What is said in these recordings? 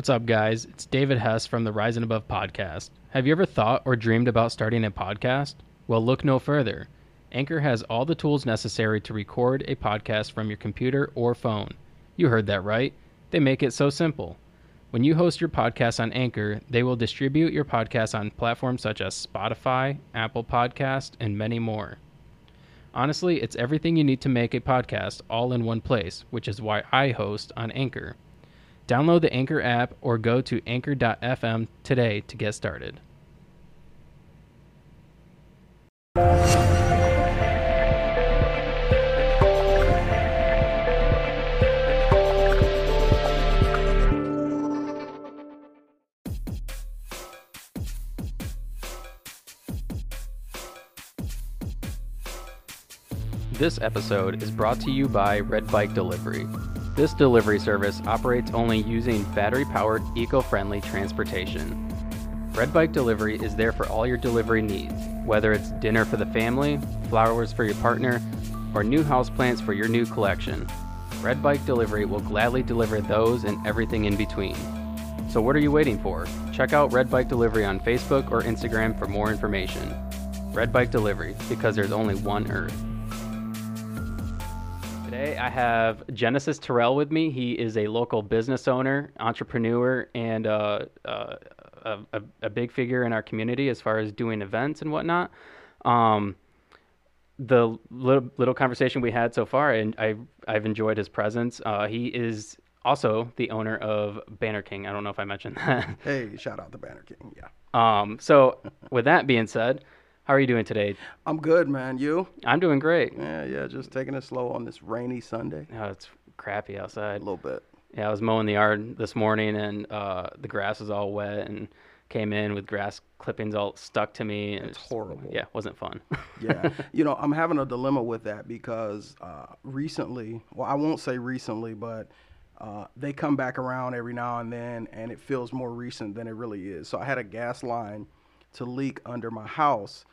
What's up, guys? It's David Hess from the Rising Above podcast. Have you ever thought or dreamed about starting a podcast? Well, look no further. Anchor has all the tools necessary to record a podcast from your computer or phone. You heard that right. They make it so simple. When you host your podcast on Anchor, they will distribute your podcast on platforms such as Spotify, Apple Podcast, and many more. Honestly, it's everything you need to make a podcast all in one place, which is why I host on Anchor. Download the Anchor app or go to anchor.fm today to get started. This episode is brought to you by Red Bike Delivery. This delivery service operates only using battery powered, eco friendly transportation. Red Bike Delivery is there for all your delivery needs, whether it's dinner for the family, flowers for your partner, or new houseplants for your new collection. Red Bike Delivery will gladly deliver those and everything in between. So, what are you waiting for? Check out Red Bike Delivery on Facebook or Instagram for more information. Red Bike Delivery, because there's only one Earth. Today I have Genesis Terrell with me. He is a local business owner, entrepreneur, and uh, uh, a, a, big figure in our community as far as doing events and whatnot. Um, the little, little conversation we had so far, and I, I've enjoyed his presence. Uh, he is also the owner of Banner King. I don't know if I mentioned that. Hey, shout out to Banner King. Yeah. Um, so, with that being said, how are you doing today? I'm good, man. You? I'm doing great. Yeah, yeah. Just taking it slow on this rainy Sunday. Oh, it's crappy outside. A little bit. Yeah, I was mowing the yard this morning, and uh, the grass was all wet, and came in with grass clippings all stuck to me. And it's it horrible. Yeah, wasn't fun. yeah, you know, I'm having a dilemma with that because uh, recently, well, I won't say recently, but uh, they come back around every now and then, and it feels more recent than it really is. So I had a gas line to leak under my house,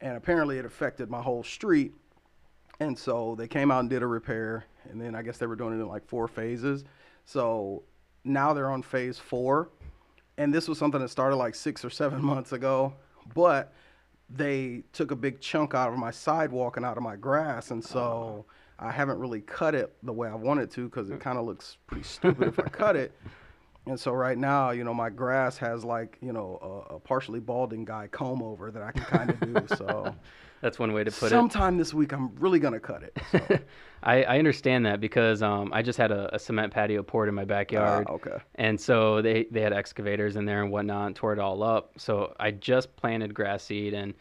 and apparently it affected my whole street. And so they came out and did a repair, and then I guess they were doing it in like four phases. So now they're on phase four, and this was something that started like six or seven months ago, but they took a big chunk out of my sidewalk and out of my grass, and so ah. I haven't really cut it the way I wanted to because it kind of looks pretty stupid if I cut it. And so right now, you know, my grass has like, you know, a, a partially balding guy comb over that I can kind of do. So that's one way to put sometime it. Sometime this week, I'm really gonna cut it. So. I, I understand that because um, I just had a, a, cement patio poured in my backyard. Uh, okay. And so they they had excavators in there and whatnot, and tore it all up. So I just planted grass seed, and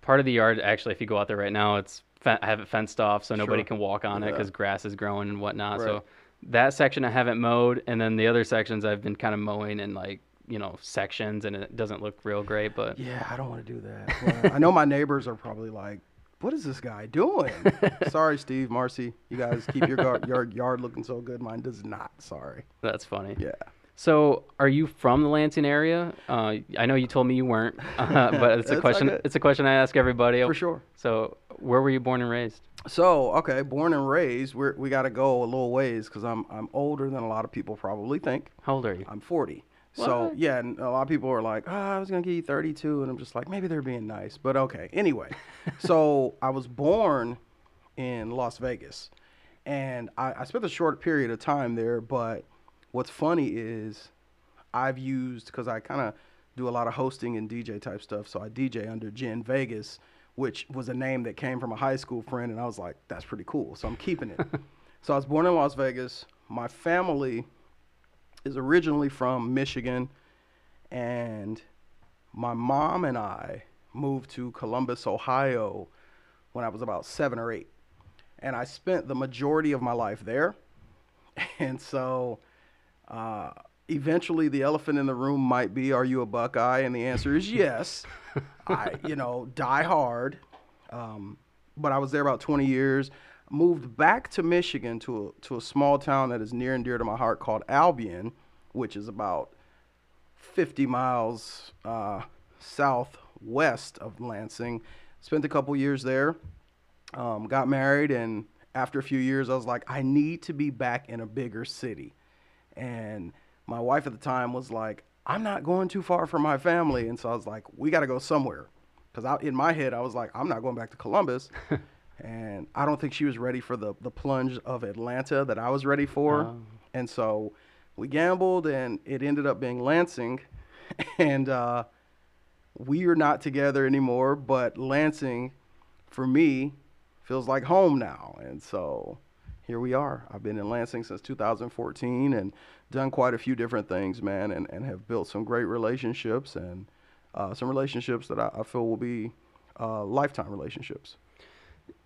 part of the yard actually, if you go out there right now, it's I have it fenced off so nobody sure. can walk on yeah. it because grass is growing and whatnot. Right. So that section I haven't mowed, and then the other sections I've been kind of mowing in like you know sections, and it doesn't look real great. But yeah, I don't want to do that. Well, I know my neighbors are probably like, "What is this guy doing?" Sorry, Steve, Marcy, you guys keep your gar- yard yard looking so good. Mine does not. Sorry. That's funny. Yeah. So, are you from the Lansing area? Uh, I know you told me you weren't, uh, but it's a question. Okay. It's a question I ask everybody. For sure. So, where were you born and raised? So, okay, born and raised. we we got to go a little ways because I'm I'm older than a lot of people probably think. How old are you? I'm 40. What? So yeah, and a lot of people are like, oh, I was gonna give you 32, and I'm just like, maybe they're being nice, but okay. Anyway, so I was born in Las Vegas, and I, I spent a short period of time there, but what's funny is I've used because I kind of do a lot of hosting and DJ type stuff. So I DJ under Gen Vegas, which was a name that came from a high school friend, and I was like, that's pretty cool. So I'm keeping it. so I was born in Las Vegas. My family is originally from Michigan, and my mom and I moved to Columbus, Ohio when I was about seven or eight. And I spent the majority of my life there. And so uh, eventually, the elephant in the room might be, "Are you a Buckeye?" And the answer is yes. I, you know, die hard. Um, but I was there about 20 years. Moved back to Michigan to a, to a small town that is near and dear to my heart called Albion, which is about 50 miles uh, southwest of Lansing. Spent a couple years there. Um, got married, and after a few years, I was like, I need to be back in a bigger city and my wife at the time was like, I'm not going too far from my family. And so I was like, we got to go somewhere. Because in my head, I was like, I'm not going back to Columbus. and I don't think she was ready for the, the plunge of Atlanta that I was ready for. Oh. And so we gambled, and it ended up being Lansing. and uh, we are not together anymore, but Lansing, for me, feels like home now. And so here we are. I've been in Lansing since 2014 and done quite a few different things, man, and, and have built some great relationships and uh, some relationships that I, I feel will be uh, lifetime relationships.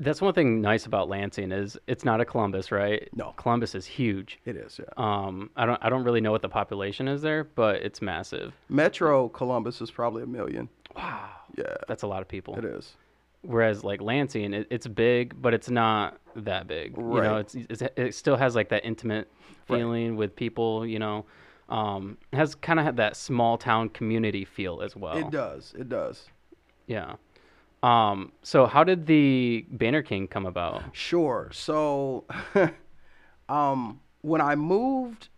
That's one thing nice about Lansing is it's not a Columbus, right? No. Columbus is huge. It is, yeah. Um, I don't I don't really know what the population is there, but it's massive. Metro Columbus is probably a million. Wow, Yeah, that's a lot of people. it is. Whereas like Lansing, it, it's big, but it's not that big. Right. You know, it's, it's it still has like that intimate Right. feeling with people. You know, um, it has kind of had that small town community feel as well. It does. It does. Yeah. Um, so how did the Banner King come about? Sure. So, um, when I moved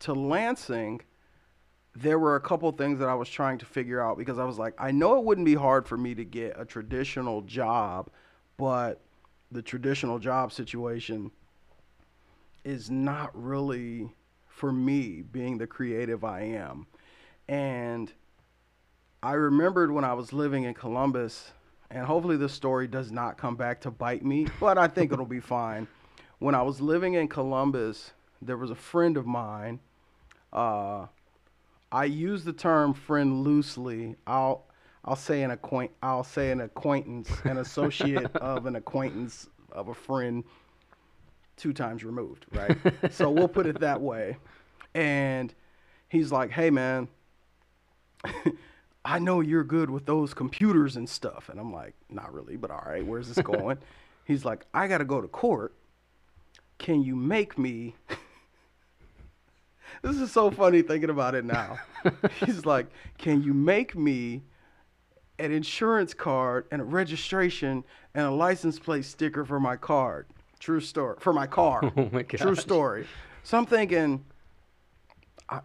to Lansing, there were a couple things that I was trying to figure out because I was like, I know it wouldn't be hard for me to get a traditional job, but the traditional job situation is not really for me being the creative I am. And I remembered when I was living in Columbus, and hopefully this story does not come back to bite me, but I think it'll be fine. When I was living in Columbus, there was a friend of mine. Uh, I use the term friend loosely. I'll I'll say an acquaint I'll say an acquaintance, an associate of an acquaintance of a friend two times removed, right? so we'll put it that way. And he's like, "Hey man, I know you're good with those computers and stuff." And I'm like, "Not really, but all right, where's this going?" he's like, "I got to go to court. Can you make me This is so funny thinking about it now. he's like, "Can you make me an insurance card and a registration and a license plate sticker for my card?" True story. For my car. Oh my True story. So I'm thinking, I,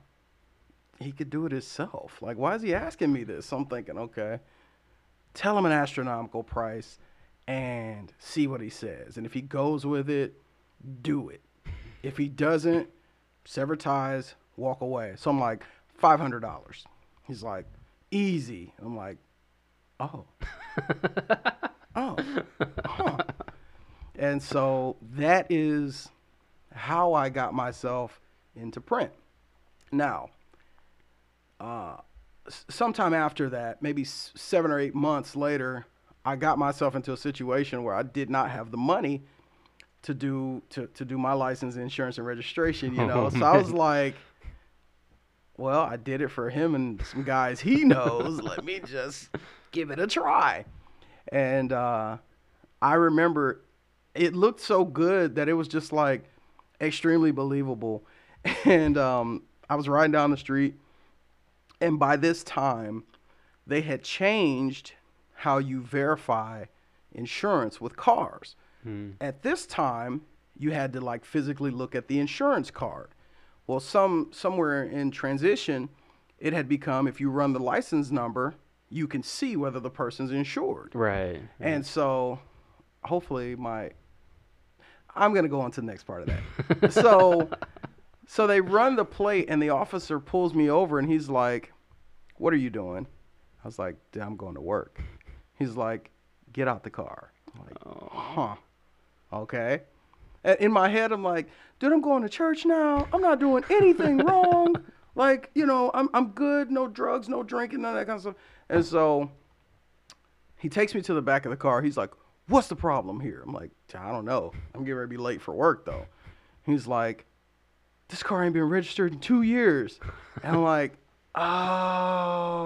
he could do it himself. Like, why is he asking me this? So I'm thinking, okay, tell him an astronomical price and see what he says. And if he goes with it, do it. If he doesn't, sever ties, walk away. So I'm like, $500. He's like, easy. I'm like, oh. oh. Huh. And so that is how I got myself into print. Now, uh, sometime after that, maybe seven or eight months later, I got myself into a situation where I did not have the money to do to, to do my license, insurance, and registration. You know, Oh, so I was like, well, I did it for him and some guys he knows. Let me just give it a try. And uh, I remember it looked so good that it was just like extremely believable. And um, I was riding down the street, and by this time, they had changed how you verify insurance with cars. Hmm. At this time, you had to like physically look at the insurance card. Well, some somewhere in transition, it had become if you run the license number, you can see whether the person's insured. Right. And so, hopefully, my I'm gonna go on to the next part of that. so, so they run the plate, and the officer pulls me over, and he's like, "What are you doing?" I was like, "Dude, "I'm going to work." He's like, "Get out the car." I'm like, "Huh? Okay." And in my head, I'm like, "Dude, I'm going to church now. I'm not doing anything wrong. Like, you know, I'm I'm good. No drugs, no drinking, none of that kind of stuff." And so he takes me to the back of the car. He's like, "What's the problem here?" I'm like, "I don't know. I'm getting ready to be late for work though." He's like, "This car ain't been registered in two years," and I'm like, "Oh."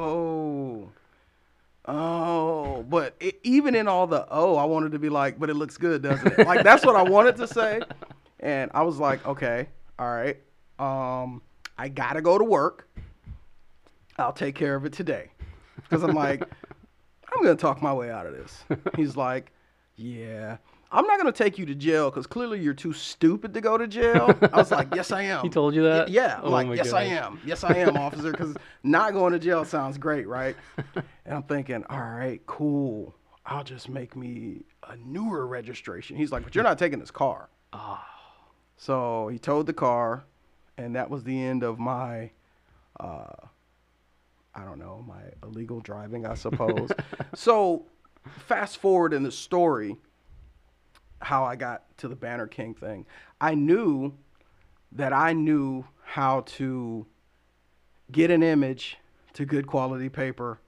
Oh, but it, even in all the oh, I wanted to be like, but it looks good, doesn't it? Like that's what I wanted to say, and I was like, okay, all right, um, I gotta go to work. I'll take care of it today, because I'm like, I'm gonna talk my way out of this. He's like, yeah, I'm not gonna take you to jail because clearly you're too stupid to go to jail. I was like, yes, I am. He told you that? Yeah, Oh like, yes, I am. Yes, I am, officer. Because not going to jail sounds great, right? and I'm thinking, all right, cool. I'll just make me a newer registration. He's like, but you're not taking this car. Ah. So he towed the car, and that was the end of my, uh, I don't know, my illegal driving, I suppose. so fast forward in the story, how I got to the Banner King thing. I knew that I knew how to get an image to good quality paper,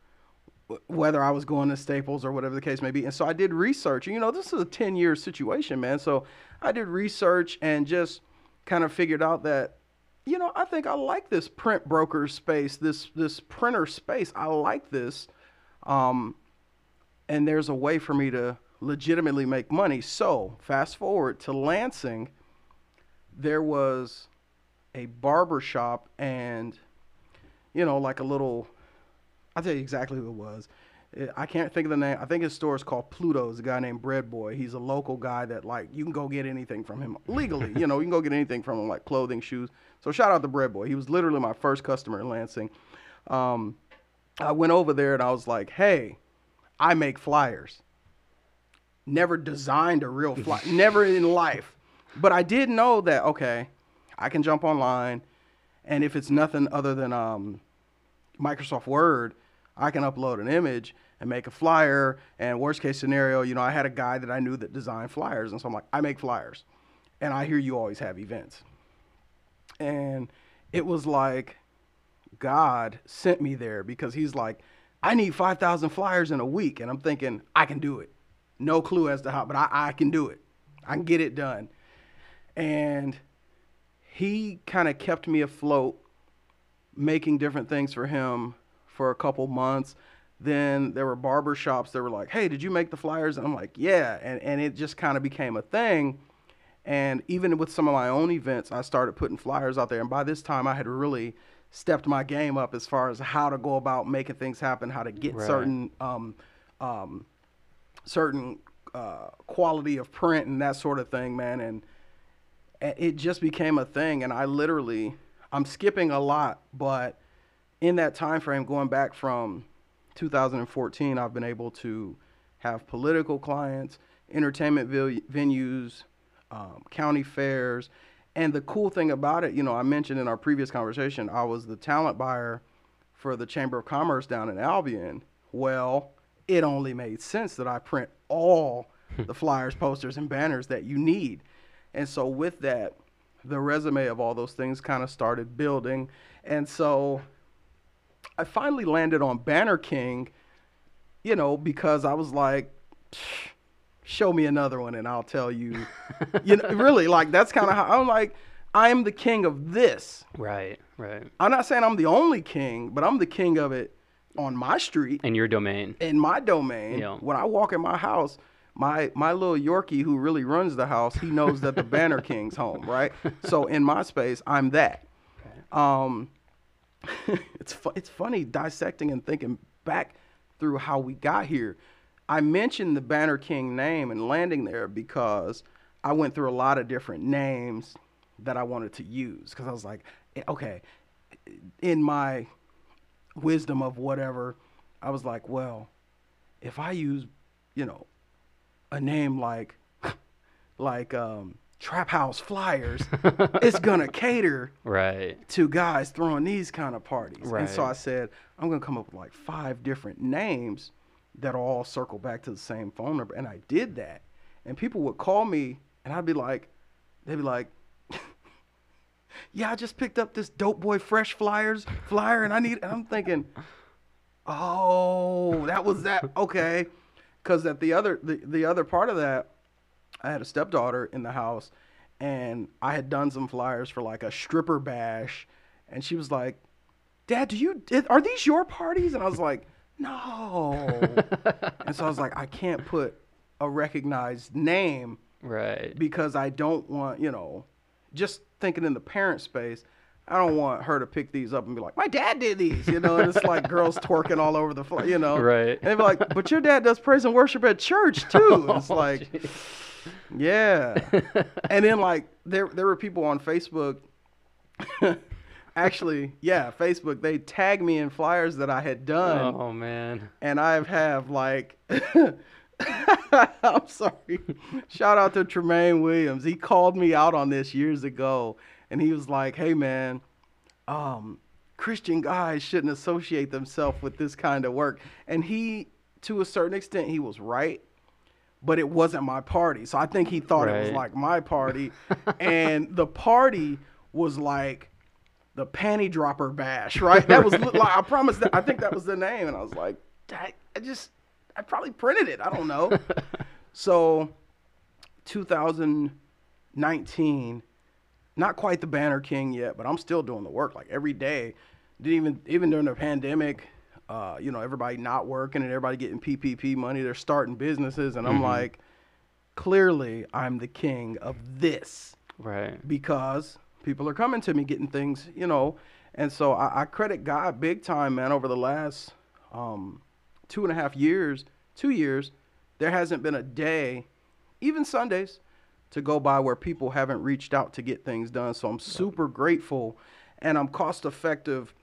whether I was going to Staples or whatever the case may be. And so I did research. You know, this is a 10 year situation, man. So I did research and just kind of figured out that, you know, I think I like this print broker space, this this printer space. I like this. Um, and there's a way for me to legitimately make money. So, fast forward to Lansing, there was a barber shop and, you know, like a little, I'll tell you exactly who it was. I can't think of the name. I think his store is called Pluto's. A guy named Bread Boy. He's a local guy that like you can go get anything from him legally. you know, you can go get anything from him like clothing, shoes. So shout out to Bread Boy. He was literally my first customer in Lansing. Um, I went over there and I was like, "Hey, I make flyers. Never designed a real flyer, never in life. But I did know that okay, I can jump online, and if it's nothing other than um, Microsoft Word, I can upload an image and make a flyer. And worst case scenario, you know, I had a guy that I knew that designed flyers, and so I'm like, I make flyers, and I hear you always have events, and it was like God sent me there because he's like, I need 5,000 flyers in a week. And I'm thinking, I can do it. No clue as to how, but I, I can do it. I can get it done. And he kind of kept me afloat, making different things for him for a couple months. Then there were barber shops that were like, hey, did you make the flyers? And I'm like, yeah. And, and it just kind of became a thing. And even with some of my own events, I started putting flyers out there. And by this time, I had really stepped my game up as far as how to go about making things happen, how to get Right. certain um, um, certain uh, quality of print and that sort of thing, man. And it just became a thing. And I literally, I'm skipping a lot, but in that time frame, going back from 2014, I've been able to have political clients, entertainment venues, um, county fairs. And the cool thing about it, you know, I mentioned in our previous conversation, I was the talent buyer for the Chamber of Commerce down in Albion. Well, it only made sense that I print all hmm. the flyers, posters, and banners that you need. And so, with that, the resume of all those things kind of started building. And so, I finally landed on Banner King, you know, because I was like, show me another one and I'll tell you. you know, really, like that's kind of how I'm like, I am the king of this. Right, right. I'm not saying I'm the only king, but I'm the king of it on my street, In your domain. in my domain. Yeah. When I walk in my house, my my little Yorkie who really runs the house, he knows that the Banner King's home, right? So in my space, I'm that. Um, it's fu- it's funny dissecting and thinking back through how we got here. I mentioned the Banner King name and landing there because I went through a lot of different names that I wanted to use because I was like, eh, okay, in my wisdom of whatever, I was like, well, if I use, you know, a name like like um, Trap House Flyers, it's gonna cater Right. to guys throwing these kind of parties. And so I said, I'm gonna come up with like five different names that all circle back to the same phone number. And I did that. And people would call me and I'd be like, they'd be like, Yeah, I just picked up this dope boy fresh flyers flyer and I need and I'm thinking, Oh, that was that okay. Cause at the other the, the other part of that, I had a stepdaughter in the house and I had done some flyers for like a stripper bash and she was like, "Dad, do you are these your parties?" And I was like, "No." and so I was like, "I can't put a recognized name Right. because I don't want, you know, just thinking in the parent space, I don't want her to pick these up and be like, my dad did these, you know, and it's like girls twerking all over the, floor, you know, Right. And they'd be like, but your dad does praise and worship at church too. And oh, it's Oh, like, geez. Yeah. and then like there there were people on Facebook actually, yeah, Facebook, they tagged me in flyers that I had done oh man. and I have like I'm sorry. Shout out to Tremaine Williams. He called me out on this years ago and he was like, "Hey man, um Christian guys shouldn't associate themselves with this kind of work." And he to a certain extent he was right but it wasn't my party. So I think he thought it was like my party. and the party was like the panty dropper bash, right? That was li- like I promise that I think that was the name. And I was like, I just I probably printed it. I don't know. so 2019, not quite the Banner King yet, but I'm still doing the work like every day. Didn't even even during the pandemic, uh, you know, everybody not working and everybody getting PPP money, they're starting businesses, and I'm like, clearly I'm the king of this Right. because people are coming to me getting things, you know. And so I, I credit God big time, man. Over the last um, two and a half years, two years, there hasn't been a day, even Sundays, to go by where people haven't reached out to get things done. So I'm super grateful, and I'm cost effective,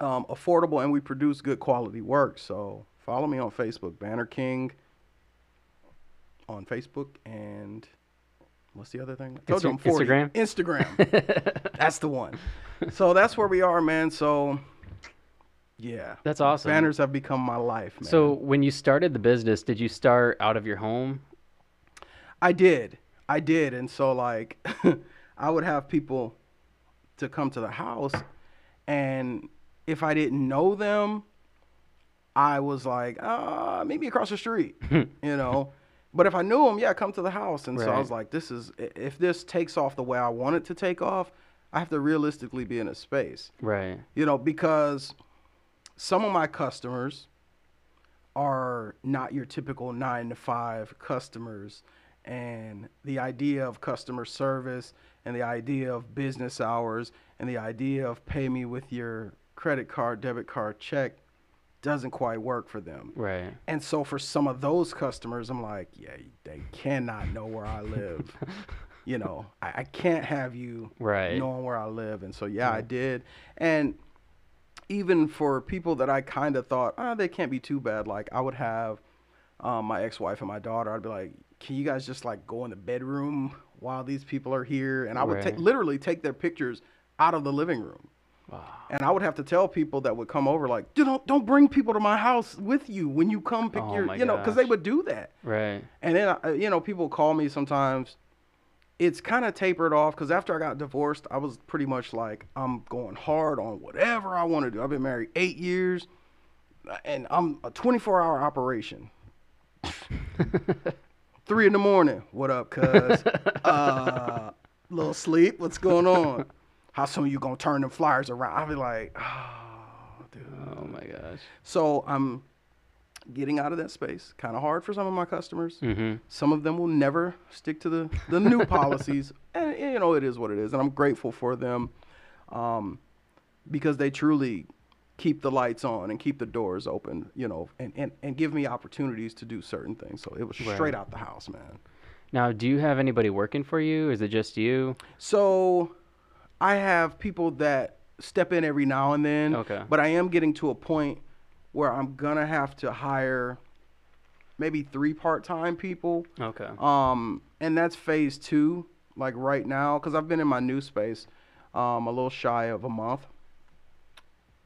um, affordable, and we produce good quality work. So follow me on Facebook, Banner King, on Facebook, and what's the other thing? I told you I'm 40. Instagram? Instagram. that's the one. So that's where we are, man. So yeah, That's awesome. banners have become my life, man. So when you started the business, did you start out of your home? I did. I did. And so like I would have people to come to the house and if I didn't know them, I was like, uh, maybe across the street, you know. But if I knew them, yeah, come to the house. And so I was like, this is if this takes off the way I want it to take off, I have to realistically be in a space. Right. You know, because some of my customers are not your typical nine to five customers. And the idea of customer service and the idea of business hours and the idea of pay me with your credit card, debit card, check doesn't quite work for them. Right. And so for some of those customers, I'm like, yeah, they cannot know where I live. you know, I, I can't have you Right. knowing where I live. And so, yeah, I did. And even for people that I kind of thought, oh, they can't be too bad, like I would have um, my ex-wife and my daughter, I'd be like, can you guys just like go in the bedroom while these people are here? And I would take Right. literally take their pictures out of the living room. Wow. And I would have to tell people that would come over, like, don't don't bring people to my house with you when you come pick Oh your, you know, because they would do that. Right. And then, uh, you know, people call me sometimes. It's kind of tapered off because after I got divorced, I was pretty much like, I'm going hard on whatever I want to do. I've been married eight years, and I'm a 24 hour operation. Three in the morning. What up, cuz? uh, little sleep. What's going on? How soon you gonna turn them flyers around? I'll be like, oh, dude. Oh my gosh. So I'm getting out of that space. Kind of hard for some of my customers. Mm-hmm. Some of them will never stick to the, the new policies. And, you know, it is what it is. And I'm grateful for them um, because they truly keep the lights on and keep the doors open, you know, and, and, and give me opportunities to do certain things. So it was Right. straight out the house, man. Now, do you have anybody working for you? Is it just you? So I have people that step in every now and then. Okay. But I am getting to a point where I'm gonna have to hire maybe three part-time people. Okay. Um, and that's phase two, like right now, because I've been in my new space um, a little shy of a month,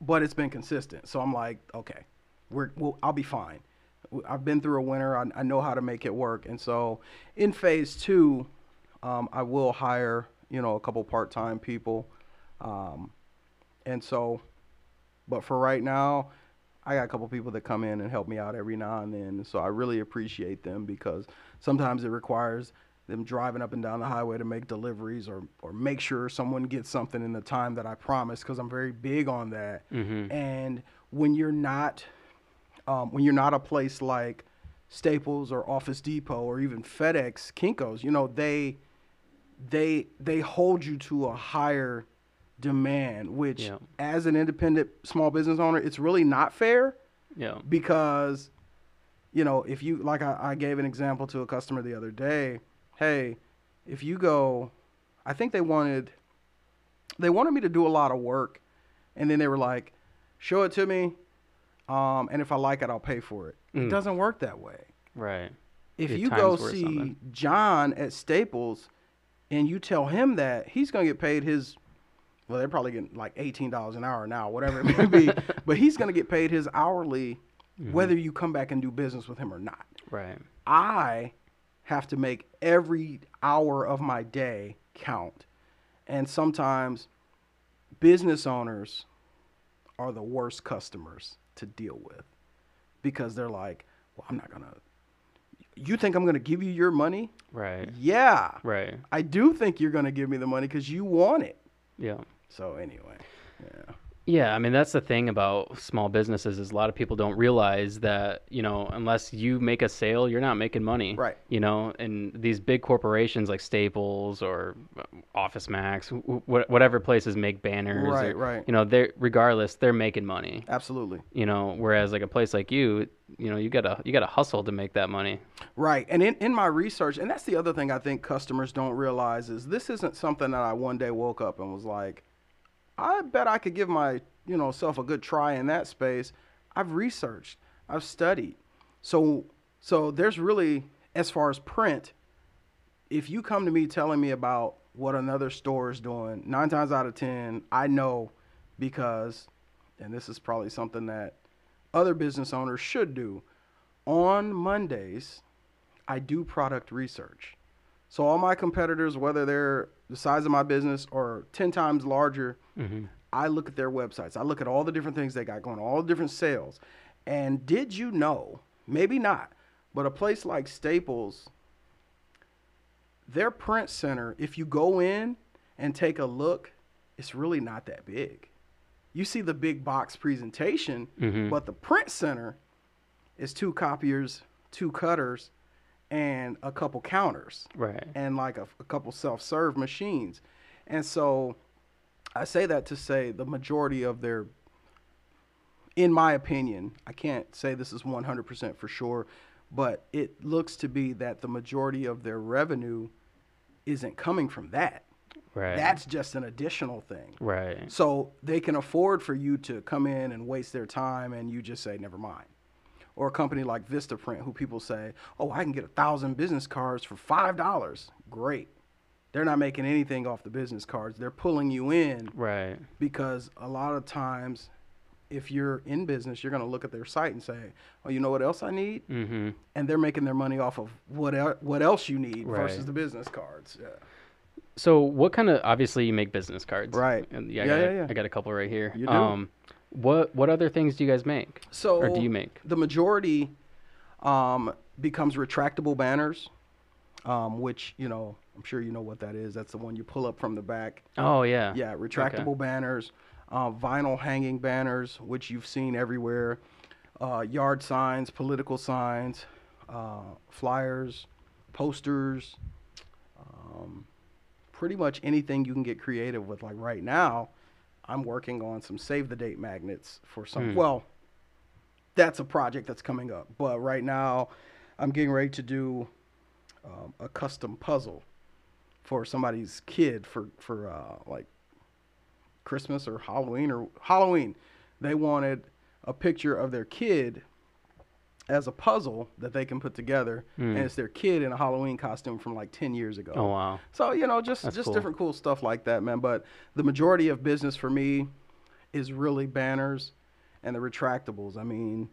but it's been consistent. So I'm like, okay, we're, we'll, I'll be fine. I've been through a winter. I, I know how to make it work. And so in phase two, um, I will hire, you know, a couple part-time people. Um, and so, but for right now, I got a couple people that come in and help me out every now and then. So I really appreciate them because sometimes it requires them driving up and down the highway to make deliveries or, or make sure someone gets something in the time that I promised because I'm very big on that. Mm-hmm. And when you're not, um, when you're not a place like Staples or Office Depot or even FedEx, Kinkos, you know, they, they, they hold you to a higher demand, which Yeah. as an independent small business owner, it's really not fair Yeah. because, you know, if you, like I, I gave an example to a customer the other day, hey, if you go, I think they wanted, they wanted me to do a lot of work, and then they were like, show it to me, um, and if I like it, I'll pay for it. It Mm. doesn't work that way. Right. If Your you go see something. John at Staples, and you tell him that he's gonna get paid his, well, they're probably getting like eighteen dollars an hour now, whatever it may be, but he's gonna get paid his hourly, Mm-hmm. whether you come back and do business with him or not. Right. I have to make every hour of my day count. And sometimes business owners are the worst customers to deal with because they're like, well, I'm not going to. You think I'm going to give you your money? Right. Yeah. Right. I do think you're going to give me the money because you want it. Yeah. So, anyway. Yeah. Yeah, I mean that's the thing about small businesses is a lot of people don't realize that you know unless you make a sale, you're not making money. Right. You know, and these big corporations like Staples or um, Office Max, wh- wh- whatever places make banners. Right, or- right. You know, they are regardless they're making money. Absolutely. You know, whereas like a place like you, you know, you gotta you gotta hustle to make that money. Right. And in, in my research, and that's the other thing I think customers don't realize is this isn't something that I one day woke up and was like, I bet I could give my, you know, self a good try in that space. I've researched, I've studied. So so there's really as far as print, if you come to me telling me about what another store is doing, nine times out of ten, I know because and this is probably something that other business owners should do. On Mondays, I do product research. So all my competitors, whether they're the size of my business or 10 times larger, Mm-hmm. I look at their websites. I look at all the different things they got going, all the different sales. And did you know, maybe not, but a place like Staples, their print center, if you go in and take a look, it's really not that big. You see the big box presentation, Mhm. but the print center is two copiers, two cutters, and a couple counters Right. and like a, a couple self-serve machines. And so I say that to say the majority of their in my opinion, I can't say this is 100% for sure, but it looks to be that the majority of their revenue isn't coming from that. Right. That's just an additional thing. right. So they can afford for you to come in and waste their time and you just say, never mind. Or a company like Vistaprint, who people say, oh, I can get a thousand business cards for $5. Great. They're not making anything off the business cards. They're pulling you in Right. because a lot of times, if you're in business, you're going to look at their site and say, oh, you know what else I need? Mm-hmm. And they're making their money off of what, el- what else you need versus the business cards. Yeah. So what kind of obviously you make business cards, Right. And yeah, I, Yeah, got, yeah, yeah. I got a couple right here. You do? Um, what what other things do you guys make, So or do you make? the majority um, becomes retractable banners, um, which you know I'm sure you know what that is. That's the one you pull up from the back. Oh yeah. Yeah, retractable banners, uh, vinyl hanging banners, which you've seen everywhere, uh, yard signs, political signs, uh, flyers, posters, um, pretty much anything you can get creative with. Like right now, I'm working on some save the date magnets for some. Hmm. Well, that's a project that's coming up, but right now, I'm getting ready to do um, a custom puzzle for somebody's kid for for uh, like Christmas or Halloween or Halloween. They wanted a picture of their kid as a puzzle that they can put together, Hmm. and it's their kid in a Halloween costume from like ten years ago. Oh wow. So you know, just That's just cool. different cool stuff like that, man. But the majority of business for me is really banners and the retractables. I mean,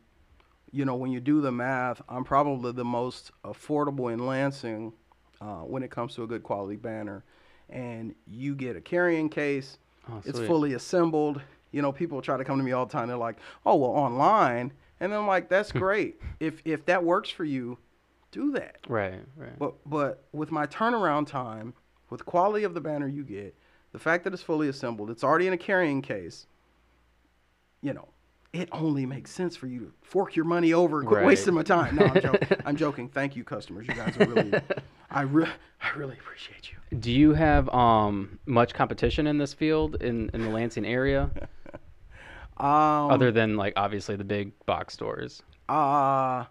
you know, when you do the math, I'm probably the most affordable in Lansing uh, when it comes to a good quality banner. And you get a carrying case. Oh, it's fully assembled. You know, people try to come to me all the time. They're like, "Oh, well, online," and I'm like, "That's great. if if that works for you, do that." Right. Right. But but with my turnaround time, with quality of the banner you get, the fact that it's fully assembled, it's already in a carrying case. You know, it only makes sense for you to fork your money over and quit Right. wasting my time. No, I'm joking. I'm joking. Thank you, customers. You guys are really, I re- I really appreciate you. Do you have um much competition in this field in in the Lansing area, Um, other than like obviously the big box stores? Uh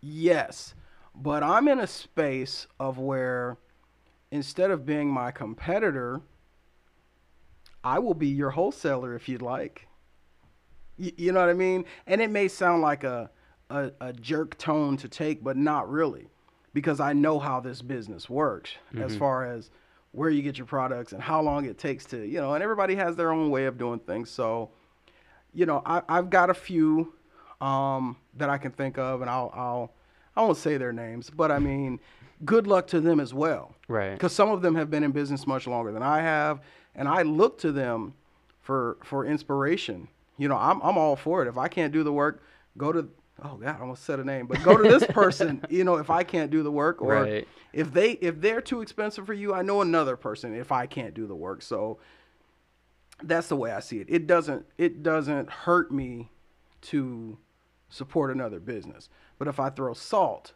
yes. But I'm in a space of where instead of being my competitor, I will be your wholesaler if you'd like. You, you know what I mean? And it may sound like a, a, a jerk tone to take, but not really, because I know how this business works as far as where you get your products and how long it takes to, you know, and everybody has their own way of doing things. So, you know, I, I've got a few um, that I can think of, and I'll, I'll, I won't say their names, but I mean, good luck to them as well Right. because some of them have been in business much longer than I have, and I look to them for for inspiration. You know, I'm I'm all for it. If I can't do the work, go to oh god, I almost said a name, but go to this person. you know, if I can't do the work, or Right. if they if they're too expensive for you, I know another person. If I can't do the work, so that's the way I see it. It doesn't it doesn't hurt me to support another business, but if I throw salt,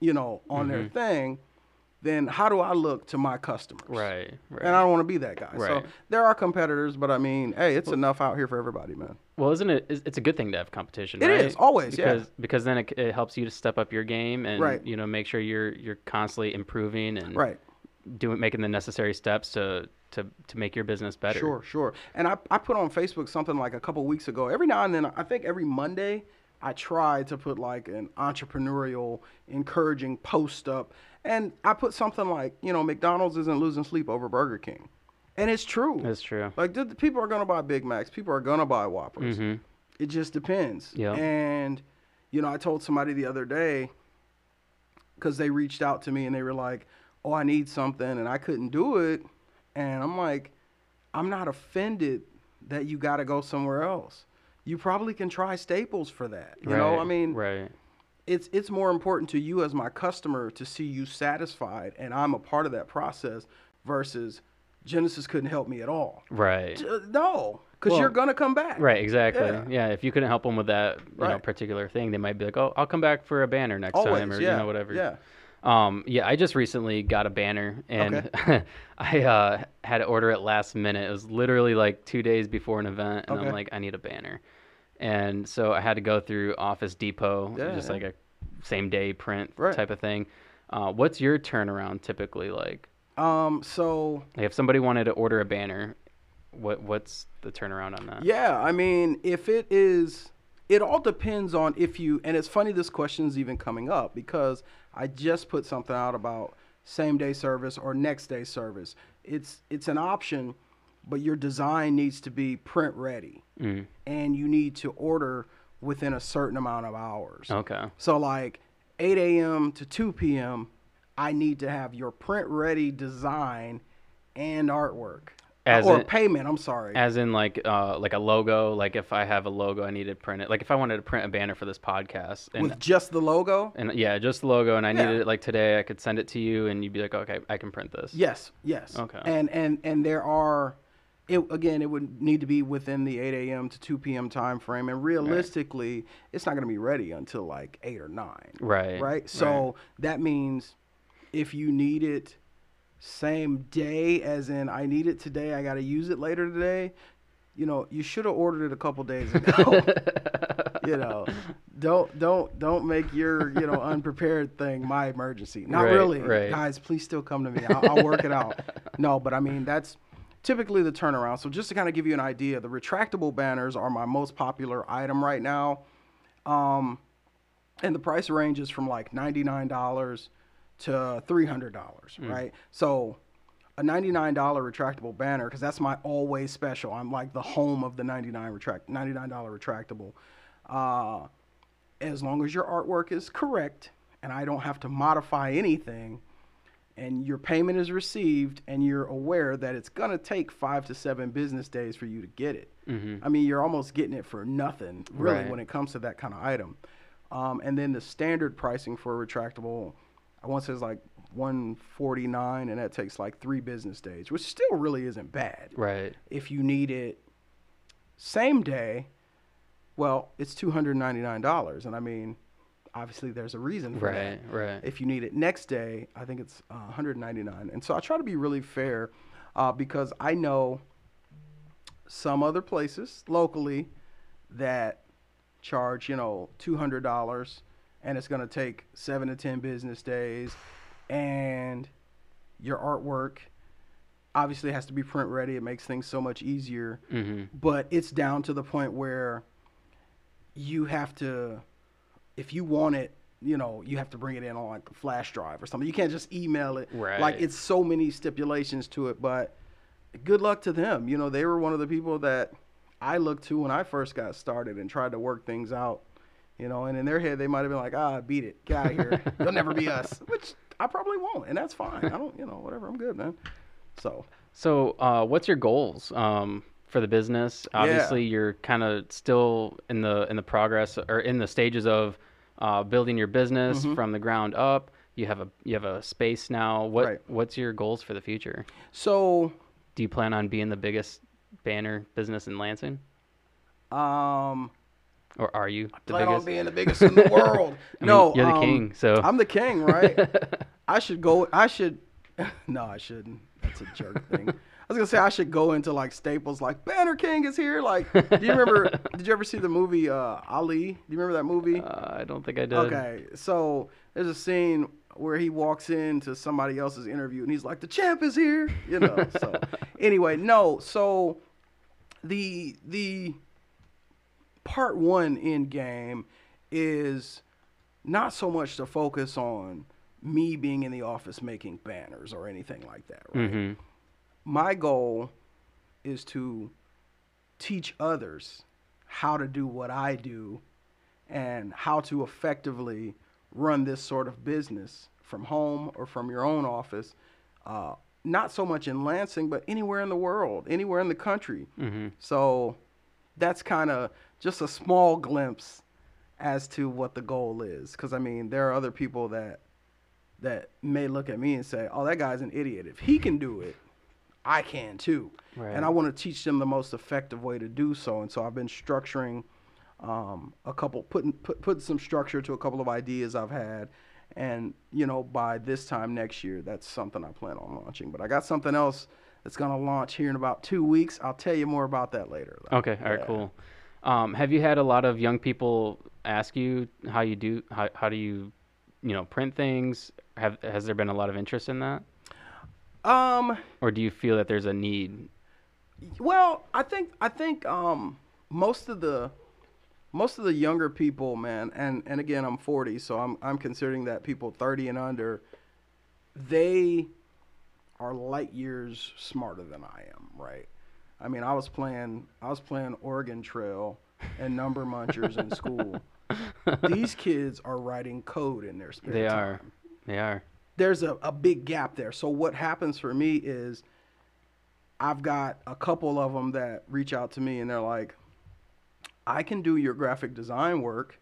you know, on their mm-hmm. thing, then how do I look to my customers? Right. Right. And I don't want to be that guy. Right. So there are competitors, but I mean, hey, it's enough out here for everybody, man. Well, isn't it? It's a good thing to have competition. It right? is, always, yeah. because because then it, it helps you to step up your game and Right. you know make sure you're you're constantly improving and Right. Doing making the necessary steps to to to make your business better. Sure, sure. And I, I put on Facebook something like a couple weeks ago. Every now and then, I think every Monday, I try to put like an entrepreneurial, encouraging post up. And I put something like, you know, McDonald's isn't losing sleep over Burger King. And it's true. That's true. Like, the, the people are going to buy Big Macs, people are going to buy Whoppers. Mhm. It just depends. Yeah. And, you know, I told somebody the other day, because they reached out to me and they were like, oh, I need something and I couldn't do it. And I'm like, I'm not offended that you got to go somewhere else. You probably can try Staples for that. You know, I mean, right. it's it's more important to you as my customer to see you satisfied and I'm a part of that process versus Genesis couldn't help me at all. Right. No, because Well, you're gonna come back. Right, exactly. Yeah. Yeah. if you couldn't help them with that, you know, particular thing, they might be like, "Oh, I'll come back for a banner next Always, time," or yeah, you know, whatever. Yeah. Um, yeah, I just recently got a banner, and I uh, had to order it last minute. It was literally like two days before an event, and Okay. I'm like, I need a banner, and so I had to go through Office Depot, Yeah, just like a same day print Right. type of thing. Uh, what's your turnaround typically like? Um. So if somebody wanted to order a banner, what what's the turnaround on that? Yeah, I mean, if it is, it all depends on if you. And it's funny this question's even coming up because I just put something out about same day service or next day service. It's it's an option, but your design needs to be print ready, Mm. and you need to order within a certain amount of hours. Okay. So like 8 a.m. to 2 p.m. I need to have your print ready design and artwork. As or in- payment, I'm sorry. As in like uh like a logo, like if I have a logo I need to print it. Like if I wanted to print a banner for this podcast and with just the logo? and yeah, just the logo and I Yeah. needed it like today, I could send it to you and you'd be like, "Okay, I can print this." Yes, yes. Okay. And and and there are, it again, it would need to be within the 8 a.m. to 2 p.m. time frame, and realistically, it's not going to be ready until like eight or nine. Right. Right. So that means if you need it same day, as in I need it today, I got to use it later today. You know, you should have ordered it a couple days ago. you know, don't don't don't make your you know unprepared thing my emergency. Not Right, really, right. guys. Please still come to me. I'll, I'll work it out. No, but I mean that's typically the turnaround. So just to kind of give you an idea, the retractable banners are my most popular item right now, um, and the price ranges from like ninety nine dollars to three hundred dollars. Right. So a $99 retractable banner because that's my always special. I'm like the home of the 99 retract $99 retractable. Uh, as long as your artwork is correct and I don't have to modify anything and your payment is received and you're aware that it's going to take 5 to 7 business days for you to get it. I mean, you're almost getting it for nothing really Right. when it comes to that kind of item. Um, and then the standard pricing for a retractable I want to say it's like 149 and that takes like 3 business days, which still really isn't bad Right. if you need it same day, well, it's two hundred ninety nine dollars, and I mean, obviously there's a reason for Right. that. Right. If you need it next day, I think it's uh, one hundred ninety nine, and so I try to be really fair uh, because I know some other places locally that charge you know two hundred dollars, and it's going to take seven to ten business days, and your artwork obviously has to be print ready. It makes things so much easier. hmm But it's down to the point where you have to, if you want it, you know, you have to bring it in on like a flash drive or something. You can't just email it. Like it's so many stipulations to it. But good luck to them. You know, they were one of the people that I looked to when I first got started and tried to work things out. You know, and in their head they might have been like, ah, beat it, get out of here. You'll never be us. Which I probably won't, and that's fine. I don't, you know, whatever. I'm good, man. So So, uh, what's your goals um, for the business? Obviously, you're kind of still in the in the progress or in the stages of uh, building your business Mm-hmm. from the ground up. You have a you have a space now. What Right. what's your goals for the future? so Do you plan on being the biggest banner business in Lansing, um or are you I the plan on biggest? being the biggest in the world. I mean, no, you're the um, king. So I'm the king, right? I should go. I should. No, I shouldn't. That's a jerk thing. I was gonna say I should go into like Staples, like Banner King is here. Like, do you remember? did you ever see the movie uh, Ali? Do you remember that movie? uh, I don't think I did. Okay, so there's a scene where he walks into somebody else's interview and he's like, "The champ is here," you know. So anyway, no. So the the part one in game is not so much to focus on me being in the office making banners or anything like that. Right? hmm my goal is to teach others how to do what I do and how to effectively run this sort of business from home or from your own office. Uh, not so much in Lansing, but anywhere in the world, anywhere in the country. hmm So that's kind of just a small glimpse as to what the goal is. Because I mean, there are other people that that may look at me and say, "Oh, that guy's an idiot. If he can do it, I can too." Right. And I want to teach them the most effective way to do so. And so I've been structuring um, a couple, putting put put some structure to a couple of ideas I've had. And you know, by this time next year, that's something I plan on launching. But I got something else that's gonna launch here in about two weeks. I'll tell you more about that later. though. Okay. All right. Yeah. Cool. Um, have you had a lot of young people ask you how you do how how do you you know print things? Have has there been a lot of interest in that, Um. or do you feel that there's a need? Well, I think I think um, most of the most of the younger people, man, and and again, I'm 40, so I'm I'm considering that people 30 and under, they are light years smarter than I am, right? I mean, I was playing I was playing Oregon Trail and Number Munchers in school. These kids are writing code in their spare They time are. They are. there's a, a big gap there. So what happens for me is I've got a couple of them that reach out to me and they're like, I can do your graphic design work,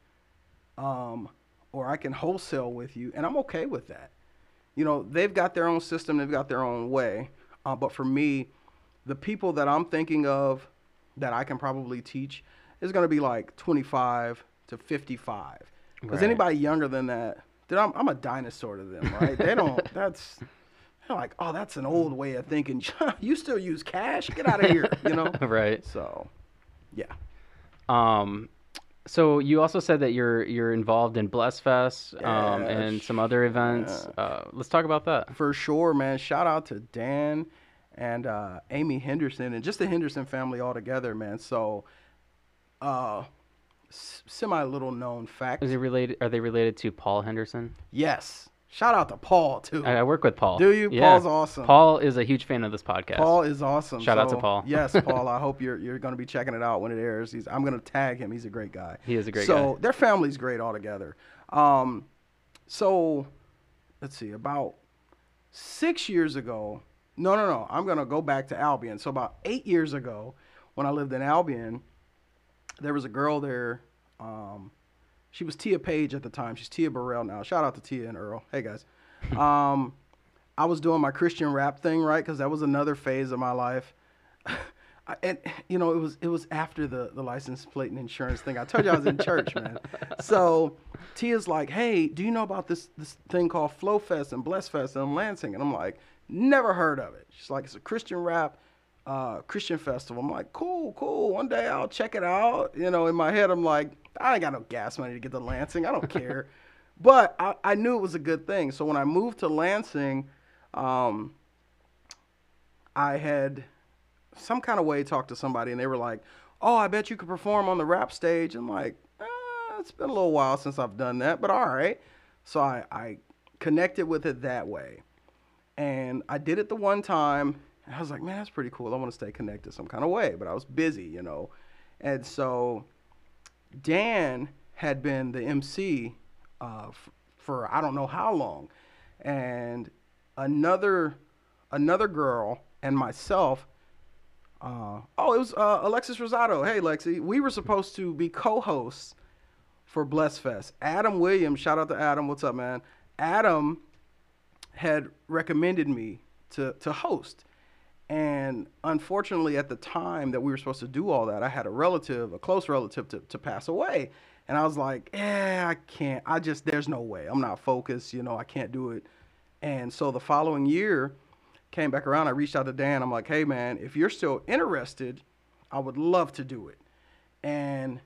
um, or I can wholesale with you, and I'm okay with that. You know, they've got their own system, they've got their own way. Uh, but for me, the people that I'm thinking of that I can probably teach is going to be like 25 to 55. Because Right. anybody younger than that, dude, I'm, I'm a dinosaur to them, right? they don't, that's, they're like, oh, that's an old way of thinking. you still use cash? Get out of here, you know? right. So, yeah. Um, so you also said that you're you're involved in Bless Fest um, Yeah, and some other events. Uh, let's talk about that. For sure, man. Shout out to Dan and uh, Amy Henderson and just the Henderson family altogether, man. So, uh, s- semi little known fact. Is it related? Are they related to Paul Henderson? Yes. Shout out to Paul too. I, I work with Paul. Do you? Yeah. Paul's awesome. Paul is a huge fan of this podcast. Paul is awesome. Shout out to Paul. yes, Paul. I hope you're you're going to be checking it out when it airs. He's, I'm going to tag him. He's a great guy. He is a great so guy. So their family's great altogether. Um, so let's see. About six years ago, no, no, no. I'm going to go back to Albion. So about eight years ago, when I lived in Albion, there was a girl there. Um, she was Tia Page at the time. She's Tia Burrell now. Shout out to Tia and Earl. Hey guys. Um, I was doing my Christian rap thing, right? Because that was another phase of my life. And you know, it was it was after the the license plate and insurance thing. I told you I was in church, man. So Tia's like, "Hey, do you know about this this thing called Flow Fest and Bless Fest in Lansing?" And I'm like, "Never heard of it." She's like, "It's a Christian rap uh, Christian festival." I'm like, "Cool, cool. One day I'll check it out." You know, in my head, I'm like, "I ain't got no gas money to get to Lansing. I don't care." but I, I knew it was a good thing. So when I moved to Lansing, Um, I had some kind of way talked to somebody, and they were like, "Oh, I bet you could perform on the rap stage." I'm like, eh, "It's been a little while since I've done that, but all right." So I, I connected with it that way, and I did it the one time. And I was like, "Man, that's pretty cool. I want to stay connected some kind of way," but I was busy, you know, and so Dan had been the MC uh, f- for I don't know how long, and another another girl and myself. Uh, oh, it was uh, Alexis Rosado. Hey, Lexi, we were supposed to be co-hosts for Bless Fest. Adam Williams, shout out to Adam. What's up, man? Adam had recommended me to to host. And unfortunately, at the time that we were supposed to do all that, I had a relative, a close relative, to, to pass away. And I was like, yeah, I can't. I just, there's no way. I'm not focused. You know, I can't do it. And so the following year came back around. I reached out to Dan. I'm like, hey, man, if you're still interested, I would love to do it. And,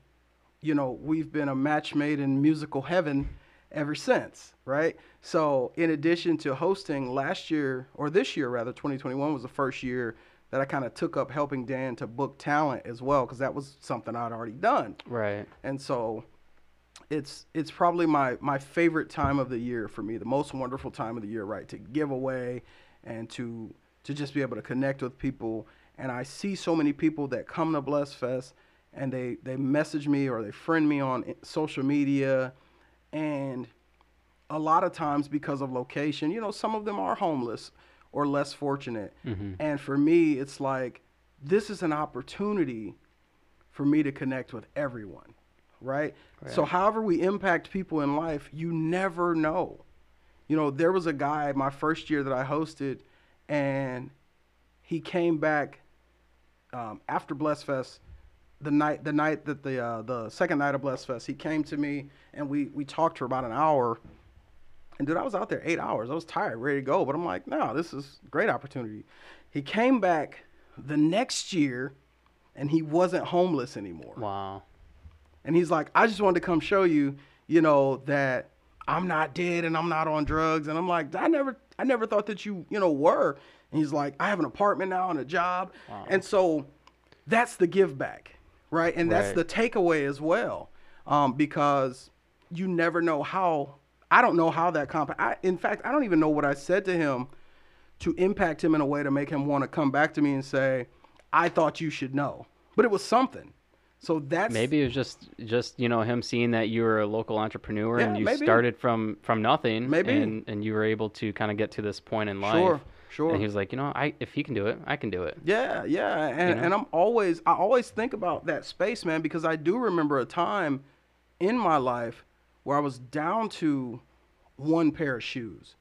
you know, we've been a match made in musical heaven ever since, right? So, in addition to hosting last year, or this year rather, 2021 was the first year that I kind of took up helping Dan to book talent as well, because that was something I'd already done. Right. And so, it's it's probably my my favorite time of the year for me, the most wonderful time of the year, right? To give away and to to just be able to connect with people. And I see so many people that come to Bless Fest and they they message me or they friend me on social media and a lot of times because of location, you know, some of them are homeless or less fortunate. Mm-hmm. And for me, it's like this is an opportunity for me to connect with everyone, right? So, however we impact people in life, you never know. You know, there was a guy my first year that I hosted, and he came back um, after Bless Fest, the night the night that the uh, the second night of Bless Fest. He came to me and we we talked for about an hour. And dude, I was out there eight hours. I was tired, ready to go. But I'm like, no, this is a great opportunity. He came back the next year, and he wasn't homeless anymore. Wow. And he's like, I just wanted to come show you, you know, that I'm not dead and I'm not on drugs. And I'm like, I never, I never thought that you, you know, were. And he's like, I have an apartment now and a job. Wow. And so that's the give back, right? And that's Right. the takeaway as well, um, because you never know how. I don't know how that comp. I, in fact, I don't even know what I said to him to impact him in a way to make him want to come back to me and say, I thought you should know. But it was something. So that's Maybe it was just just you know him seeing that you were a local entrepreneur and you maybe. started from from nothing. Maybe. And and you were able to kind of get to this point in life. Sure, sure. And he was like, you know, I if he can do it, I can do it. Yeah, yeah, and, know? and I'm always I always think about that space, man, because I do remember a time in my life where I was down to one pair of shoes.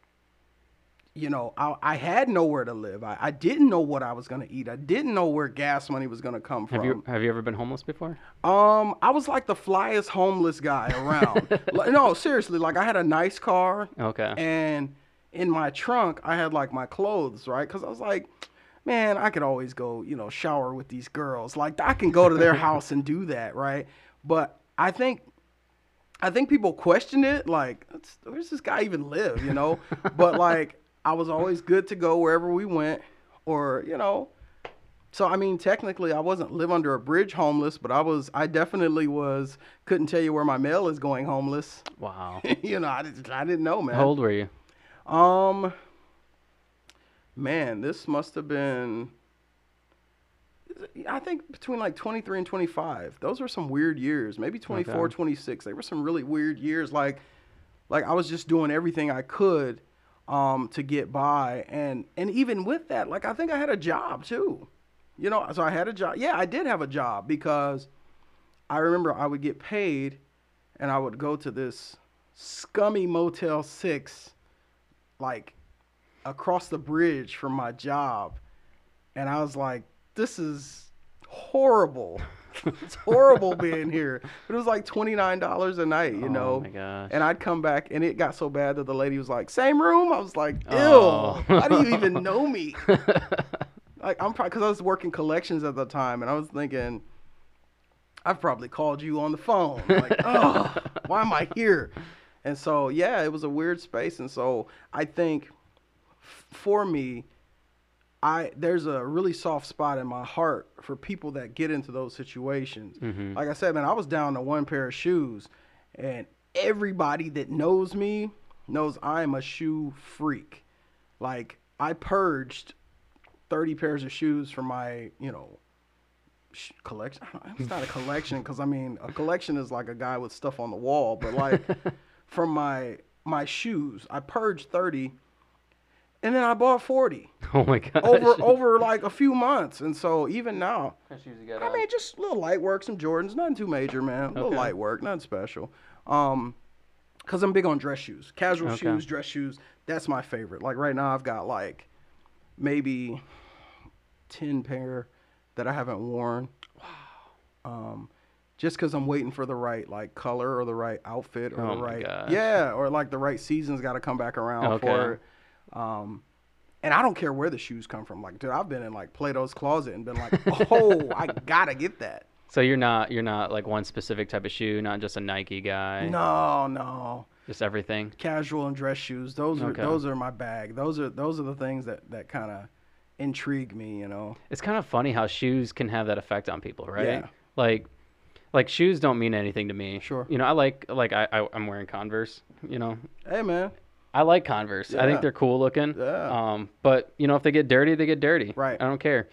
You know, I, I had nowhere to live. I, I didn't know what I was gonna eat. I didn't know where gas money was gonna come from. Have you have you ever been homeless before? Um, I was like the flyest homeless guy around. Like, no, seriously, like I had a nice car. Okay. And in my trunk, I had like my clothes, right? Because I was like, man, I could always go, you know, shower with these girls. Like I can go to their house and do that, right? But I think, I think people questioned it, like, "That's- where's this guy even live, you know? but like, I was always good to go wherever we went, or you know. So I mean, technically, I wasn't live under a bridge homeless, but I was. I definitely was. Couldn't tell you where my mail is going homeless. Wow. you know, I, didn't- I didn't know, man. How old were you? Um, man, this must have been. I think between like 23 and 25. Those were some weird years. Maybe 24, Okay. 26. They were some really weird years. Like, like I was just doing everything I could um, to get by, and and even with that, like I think I had a job too. You know, so I had a job. Yeah, I did have a job because I remember I would get paid, and I would go to this scummy Motel Six like across the bridge from my job. And I was like this is horrible. It's horrible being here. But it was like $29 a night you Oh know? my gosh. and I'd come back and it got so bad that the lady was like same room? I was like ew Oh. why do you even know me? Like I'm probably because I was working collections at the time and I was thinking I've probably called you on the phone. Like oh why am I here and so yeah it was a weird space and so I think f- for me, I there's a really soft spot in my heart for people that get into those situations. Mhm. Like I said, man, I was down to one pair of shoes, and everybody that knows me knows I'm a shoe freak. Like I purged thirty pairs of shoes from my, you know, sh- collection. It's not a collection because I mean a collection is like a guy with stuff on the wall, but like from my my shoes, I purged thirty, and then I bought 40. Oh my god. over over like a few months, and so even now, I mean, just a little light work, some Jordans, nothing too major, man. A little Okay. light work, nothing special. Um, cause I'm big on dress shoes, casual Okay. shoes, dress shoes. That's my favorite. Like right now, I've got like maybe ten pair that I haven't worn. Wow. Um, just cause I'm waiting for the right like color or the right outfit or Oh the right yeah or like the right season's got to come back around Okay. for. Um, and I don't care where the shoes come from. Like, dude, I've been in like Plato's closet and been like, oh, I gotta get that. so you're not you're not like one specific type of shoe, not just a Nike guy. No, no, Just everything. casual and dress shoes. Those are Okay. those are my bag. Those are those are the things that that kind of intrigue me. You know. It's kind of funny how shoes can have that effect on people, right? Yeah. Like, like shoes don't mean anything to me. Sure. You know, I like like I, I I'm wearing Converse. You know, Hey, man. I like Converse. I think they're cool looking. Yeah. Um, but you know, if they get dirty, they get dirty. Right. I don't care.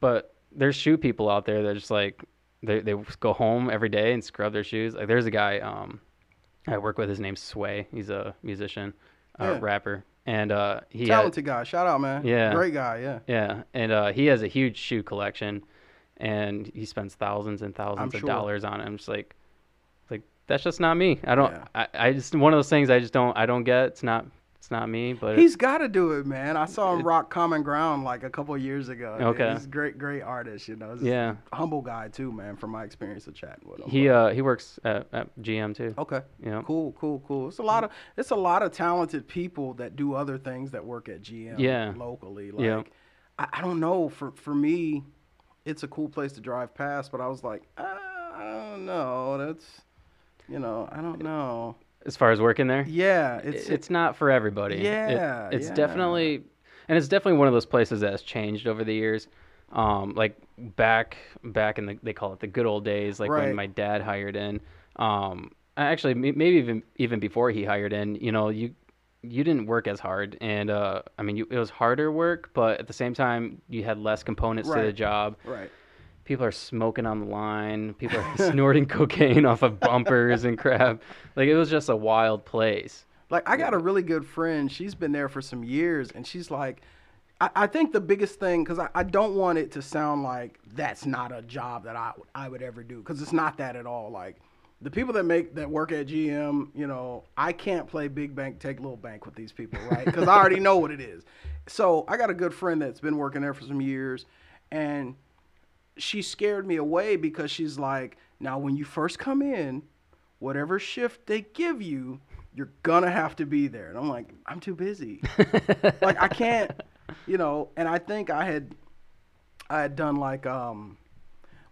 But there's shoe people out there that just like they they go home every day and scrub their shoes. Like there's a guy um I work with. His name's Sway. He's a musician, uh, rapper, and uh he had- Talented guy. Shout out, man. Yeah. Great guy. Yeah. yeah, and uh, he has a huge shoe collection, and he spends thousands and thousands of sure. dollars on it. I'm just like, like that's just not me. I don't. Yeah. I, I just one of those things I just don't. I don't get. It's not. It's not me. But He's got to do it, man. I saw him It- rock Common Ground like a couple of years ago. Okay. He's a great, great artist. You know. He's Yeah. humble guy too, man. From my experience of chatting with him. he uh he works at, at GM too. Okay. Know. Cool, cool, cool. It's a lot of it's a lot of talented people that do other things that work at GM Yeah. locally. Like Yeah. I, I don't know. For for me, it's a cool place to drive past, but I was like, uh, I don't know. That's you know, I don't know. As far as working there, Yeah, it's it's not for everybody. It- Yeah, it's yeah. definitely, and it's definitely one of those places that has changed over the years. Um, like back back in the they call it the good old days, like Right. when my dad hired in. Um, actually, maybe even even before he hired in, you know, you you didn't work as hard, and uh, I mean, you, it was harder work, but at the same time, you had less components to the job. right. People are smoking on the line. People are snorting cocaine off of bumpers and crap. Like it was just a wild place. Like I got a really good friend. She's been there for some years, and she's like, I, I think the biggest thing because I, I don't want it to sound like that's not a job that I I would ever do because it's not that at all. Like the people that make that work at GM, you know, I can't play big bank, take little bank with these people, right? Because I already know what it is. So I got a good friend that's been working there for some years, and she scared me away because she's like, now when you first come in, whatever shift they give you, you're gonna have to be there. And I'm like, I'm too busy. like I can't, you know. And I think I had, I had done like um,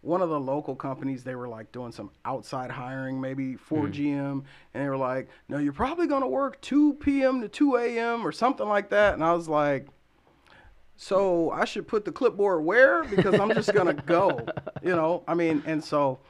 one of the local companies. They were like doing some outside hiring, maybe for GM, and they were like, no, you're probably gonna work 2 p.m. to 2 a.m. or something like that. And I was like. So I should put the clipboard where because I'm just gonna go, you know. I mean, and so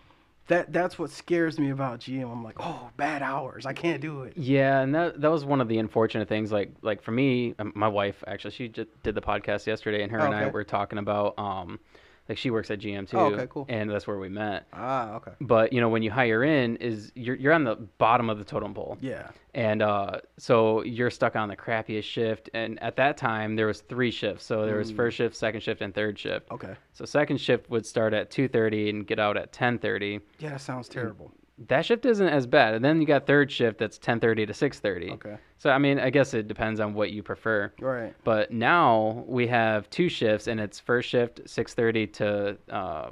that that's what scares me about GM. I'm like, oh, bad hours. I can't do it. Yeah, and that that was one of the unfortunate things. Like like for me, um, my wife actually she just did the podcast yesterday, and her and I were talking about um, like she works at GM too. Oh, okay, cool. And that's where we met. Ah, okay. But you know when you hire in, is you're you're on the bottom of the totem pole. Yeah. And uh, so you're stuck on the crappiest shift. And at that time, there was three shifts. So there was Mm. first shift, second shift, and third shift. Okay. So second shift would start at 2:30 and get out at 10:30. Yeah, that sounds terrible. That shift isn't as bad. And then you got third shift that's 10:30 to 6:30. Okay. So I mean, I guess it depends on what you prefer. Right. But now we have two shifts, and it's first shift 6:30 to uh,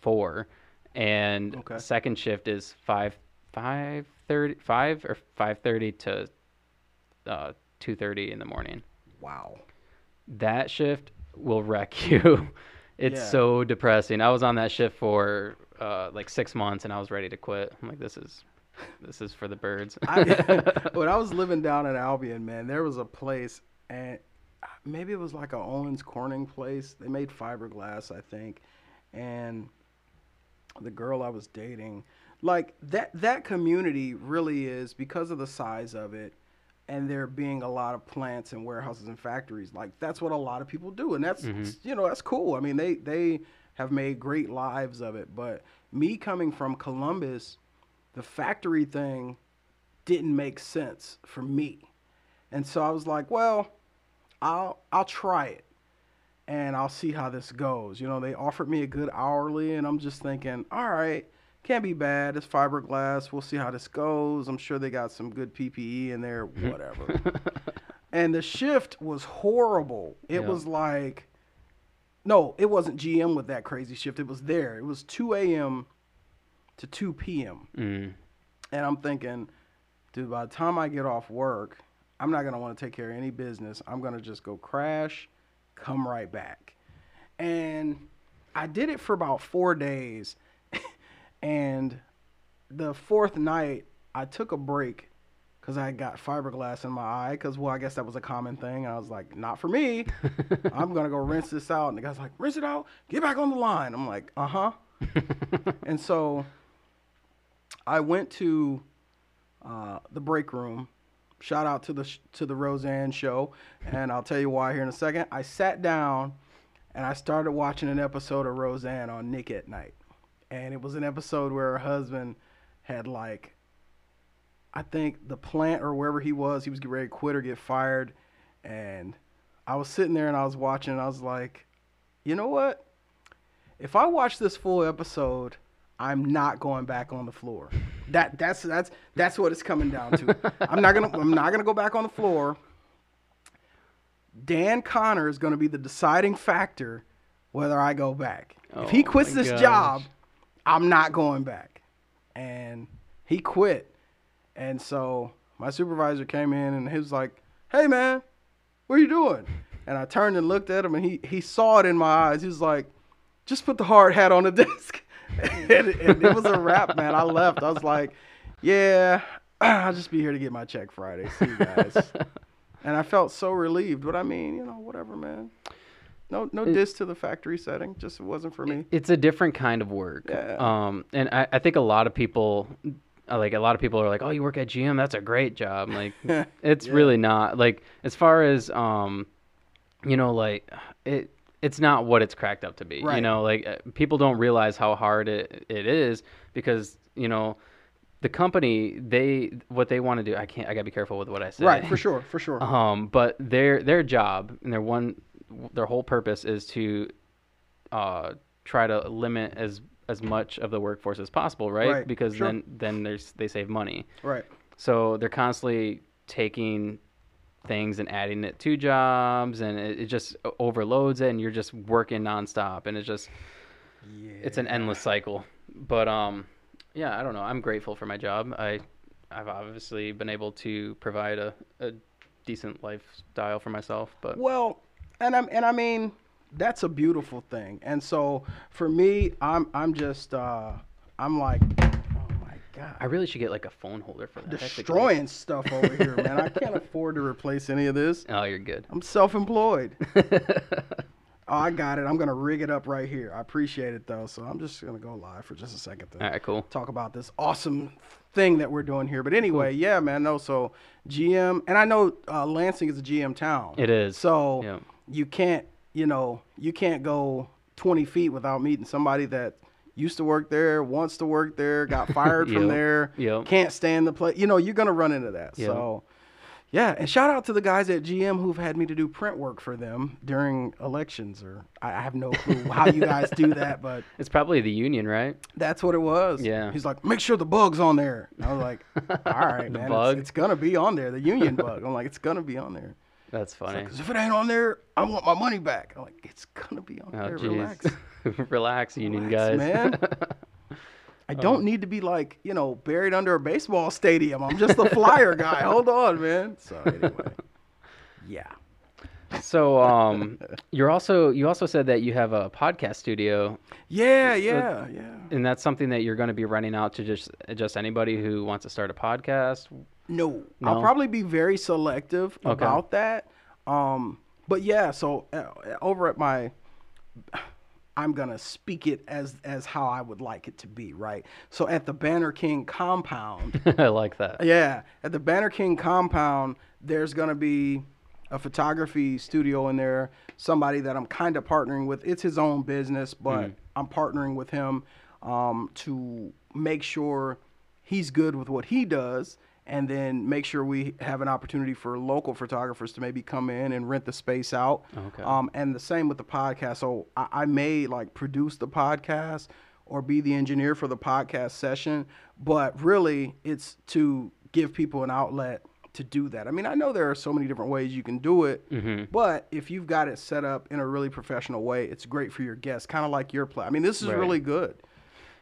four, and Okay. second shift is five five thirty five or 5:30 to uh, 2:30 in the morning. Wow. That shift will wreck you. it's Yeah. so depressing. I was on that shift for uh, like six months, and I was ready to quit. I'm like, this is this is for the birds. I, when I was living down in Albion, man, there was a place, and maybe it was like a Owens Corning place. They made fiberglass, I think, and the girl I was dating, like that that community really is because of the size of it and there being a lot of plants and warehouses and factories like that's what a lot of people do and that's you know that's cool i mean they they have made great lives of it but me coming from columbus the factory thing didn't make sense for me and so i was like well i'll i'll try it and I'll see how this goes. You know, they offered me a good hourly, and I'm just thinking, all right, can't be bad. It's fiberglass. We'll see how this goes. I'm sure they got some good PPE in there, whatever. and the shift was horrible. It Yeah. was like, no, it wasn't GM with that crazy shift. It was there. It was 2 a.m. to 2 p.m. Mm. And I'm thinking, dude, by the time I get off work, I'm not gonna want to take care of any business. I'm gonna just go crash, come right back. And I did it for about four days. and the fourth night, I took a break because I got fiberglass in my eye. Because, well, I guess that was a common thing. I was like, not for me. I'm going to go rinse this out. And the guy's like, rinse it out, get back on the line. I'm like, uh huh. and so I went to uh, the break room. Shout out to the sh- to the Roseanne show, and I'll tell you why here in a second. I sat down and I started watching an episode of Roseanne on Nick at Nite, and it was an episode where her husband had like, I think the plant or wherever he was, he was getting ready to quit or get fired, and I was sitting there and I was watching, and I was like, you know what? If I watch this full episode, I'm not going back on the floor. That that's that's that's what it's coming down to. I'm not gonna I'm not gonna go back on the floor. Dan Conner is gonna be the deciding factor whether I go back. if he Oh quits this gosh. job, I'm not going back. And he quit. And so my supervisor came in and he was like, Hey man, what are you doing? And I turned and looked at him and he he saw it in my eyes. He was like, just put the hard hat on the desk. and, and it was a wrap, man. I left. I was like, yeah, I'll just be here to get my check Friday. See you guys. and I felt so relieved. But I mean, you know, whatever, man. No, no diss to the factory setting. Just it wasn't for me. It's a different kind of work. Yeah. Um, and I, I think a lot of people, like a lot of people are like, "Oh, you work at GM? That's a great job." Like, it's Yeah. really not. Like, as far as um, you know, like it. It's not what it's cracked up to be. You know, like uh, people don't realize how hard it, it is because you know, the company they what they want to do. I can't. I gotta be careful with what I say. Right, for sure, for sure. Um, but their their job and their one their whole purpose is to uh, try to limit as as much of the workforce as possible, right? Right, Because sure. then then there's they save money. Right. So they're constantly taking things and adding it to jobs, and it, it just overloads it, and you're just working nonstop, and it's just Yeah. it's an endless cycle. But um, yeah, I don't know. I'm grateful for my job. I I've obviously been able to provide a, a decent lifestyle for myself, but Well, and I'm and I mean that's a beautiful thing. And so for me, I'm I'm just uh I'm like, oh my god, I really should get like a phone holder for that. Destroying stuff over here, man. I can't afford to replace any of this. Oh, you're good. I'm self-employed. Oh, I got it. I'm gonna rig it up right here. I appreciate it though. So I'm just gonna go live for just a second All right, cool. talk about this awesome thing that we're doing here. But anyway, yeah, man. No, so GM, and I know uh, Lansing is a GM town. It is. So Yeah. you can't, you know, you can't go 20 feet without meeting somebody that used to work there, wants to work there, got fired from there, Yep. can't stand the place. You know, you're gonna run into that. Yep. So. Yeah, and shout out to the guys at GM who've had me to do print work for them during elections, or I I have no clue how you guys do that, but It's probably the union, right? that's what it was. Yeah. He's like, make sure the bug's on there. And I was like, all right, The man, bug? It's, it's gonna be on there. The union bug. I'm like, it's gonna be on there. That's funny. Because if it ain't on there, I want my money back. I'm like, it's gonna be on oh, there. jeez. Relax. Relax, union Relax, guys. man. I don't need to be like, you know, buried under a baseball stadium. I'm just the flyer guy. Hold on, man. So anyway. Yeah. so, um, you're also you also said that you have a podcast studio, Yeah, yeah, yeah. and that's something that you're going to be running out to just just anybody who wants to start a podcast. No, No? I'll probably be very selective Okay. about that. Um, but yeah, so uh, over at my, I'm gonna speak it as as how I would like it to be, right? So at the Banner King compound, I like that. yeah, at the Banner King compound, there's gonna be a photography studio in there. Somebody that I'm kind of partnering with. It's his own business, but I'm partnering with him um, to make sure he's good with what he does, and then make sure we have an opportunity for local photographers to maybe come in and rent the space out. Okay. Um, and the same with the podcast. So I, I may like produce the podcast or be the engineer for the podcast session, but really it's to give people an outlet to do that. I mean, I know there are so many different ways you can do it, Mm-hmm. but if you've got it set up in a really professional way, it's great for your guests, kind of like your play. I mean, this is Right. really good.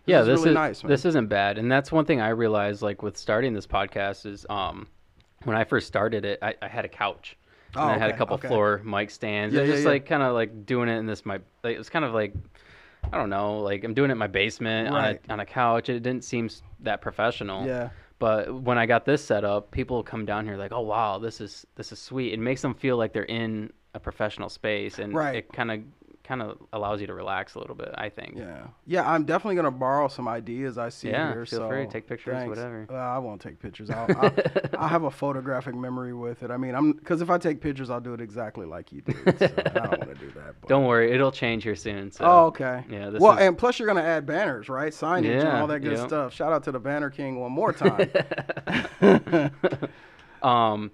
Yeah, is this really is nice, man. this isn't bad, and that's one thing I realized like with starting this podcast is um when I first started it, I, I had a couch. And Oh, I had a couple okay. floor mic stands. Yeah, and yeah, just yeah. like kind of like doing it in this my like, was kind of like I don't know, like I'm doing it in my basement Right. on a on a couch. It didn't seem that professional. Yeah. But when I got this set up, people come down here like, "Oh wow, this is this is sweet." It makes them feel like they're in a professional space, and Right. it kind of kind of allows you to relax a little bit. I think. Yeah, yeah. I'm definitely gonna borrow some ideas I see Yeah, here. feel so free, take pictures, thanks. whatever. Well, I won't take pictures. I'll, I'll, I'll have a photographic memory with it. I mean, I'm because if I take pictures, I'll do it exactly like you did. So I don't want to do that. But. Don't worry, it'll change here soon. So. Oh, okay. Yeah, this well, is- and plus you're gonna add banners, right? Signage and all that good yep. stuff. Shout out to the Banner King one more time. um,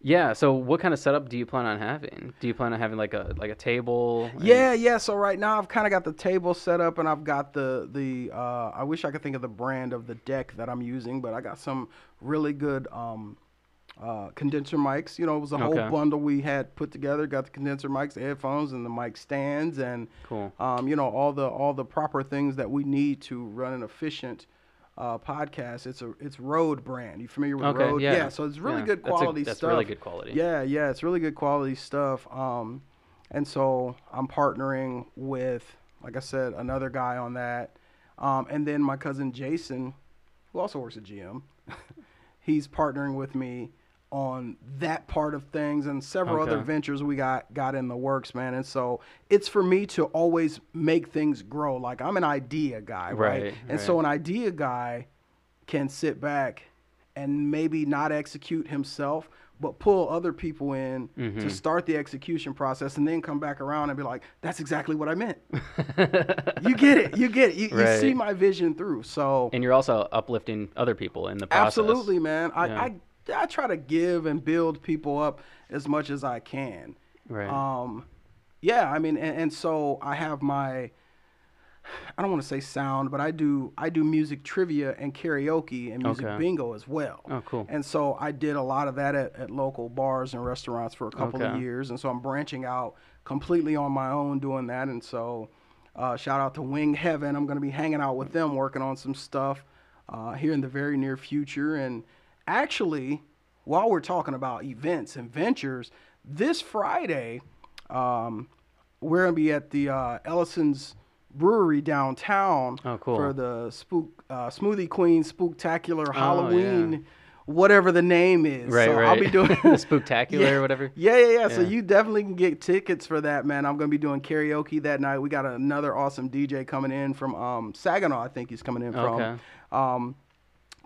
yeah. So, what kind of setup do you plan on having? Do you plan on having like a like a table? and- Yeah, yeah. So right now I've kind of got the table set up, and I've got the the. Uh, I wish I could think of the brand of the deck that I'm using, but I got some really good um, uh, condenser mics. You know, it was a whole Okay. bundle we had put together. Got the condenser mics, the headphones, and the mic stands, and Cool. um, you know all the all the proper things that we need to run an efficient. Uh, podcast. It's a it's Rode brand. You familiar with Okay, Rode? yeah. So it's really Yeah, good that's a- quality that's stuff. really good quality. Yeah, yeah, it's really good quality stuff. Um, and so I'm partnering with, like I said, another guy on that. Um, and then my cousin Jason, who also works at GM, he's partnering with me on that part of things and several other ventures we got got in the works, man. And so it's for me to always make things grow. Like I'm an idea guy, right? Right, And so an idea guy can sit back and maybe not execute himself, but pull other people in to Mhm. start the execution process and then come back around and be like, that's exactly what I meant. you get it. You get it. You, you see my vision through. So and you're also uplifting other people in the process. absolutely, man. I, Yeah. I, I try to give and build people up as much as I can. Right. Um, yeah, I mean, and, and so I have my, I don't want to say sound, but I do I do music trivia and karaoke and music Okay. bingo as well. Oh, cool. And so I did a lot of that at, at local bars and restaurants for a couple of Okay. years, and so I'm branching out completely on my own doing that. And so, uh, shout out to Wing Heaven. I'm going to be hanging out with them, working on some stuff uh, here in the very near future. And actually, while we're talking about events and ventures, this Friday, um, we're going to be at the uh, Ellison's Brewery downtown Oh, cool. for the spook uh, Smoothie Queen Spooktacular Oh, Halloween, yeah. whatever the name is. Right, so right. I'll be doing The Spooktacular Yeah. or whatever. Yeah, yeah, yeah, So you definitely can get tickets for that, man. I'm gonna be doing karaoke that night. We got another awesome DJ coming in from um, Saginaw. I think he's coming in from. Okay. Um,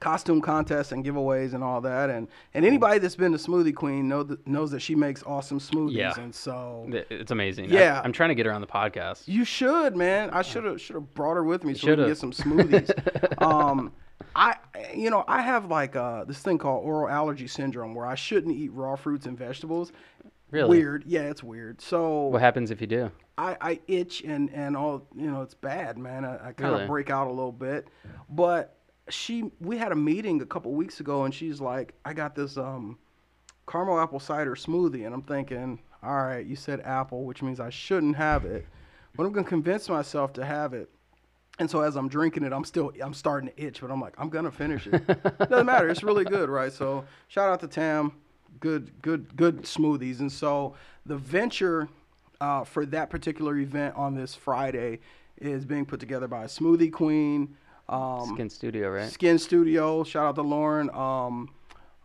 costume contests and giveaways and all that, and and anybody that's been to Smoothie Queen know that, knows that she makes awesome smoothies, Yeah. and so It's amazing. Yeah. I, am trying to get her on the podcast. you should, man. I should have should have brought her with me so we Shoulda. can get some smoothies. um, I you know I have like uh, this thing called oral allergy syndrome where I shouldn't eat raw fruits and vegetables. Really? Weird. Yeah, it's weird. So What happens if you do? I, I itch and and all you know it's bad, man. I, I kind of Really? break out a little bit, but she we had a meeting a couple weeks ago and she's like, I got this um caramel apple cider smoothie, and I'm thinking, all right, you said apple, which means I shouldn't have it, but I'm gonna convince myself to have it. And so as I'm drinking it, I'm still I'm starting to itch, but I'm like, I'm gonna finish it. Doesn't matter. It's really good, right? So shout out to Tam. Good, good, good smoothies. And so the venture uh, for that particular event on this Friday is being put together by a Smoothie Queen, um, Skin Studio, right? Skin Studio. Shout out to Lauren. Um,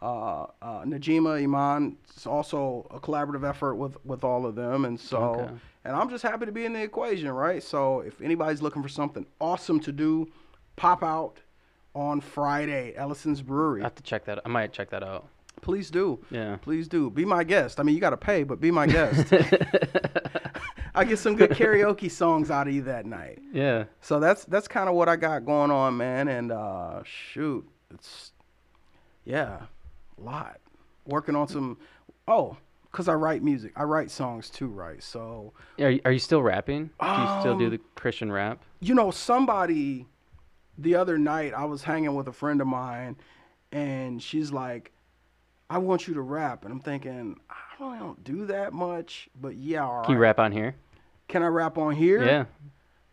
uh, uh, Najima Iman. It's also a collaborative effort with with all of them, and so Okay. and I'm just happy to be in the equation, right? So if anybody's looking for something awesome to do, pop out on Friday, Ellison's Brewery. I have to check that. I might check that out. Please do. Yeah. Please do. Be my guest. I mean, you got to pay, but be my guest. I get some good karaoke songs out of you that night. Yeah. So that's that's kind of what I got going on, man. And uh, shoot, it's yeah, a lot. Working on some. Oh, cause I write music. I write songs too, right? So Are you, are you still rapping? Do you still do Um, the Christian rap? you know, somebody the other night I was hanging with a friend of mine, and she's like, "I want you to rap," and I'm thinking, I really don't do that much, but yeah, all Can you rap on here? Can I rap on here? Yeah.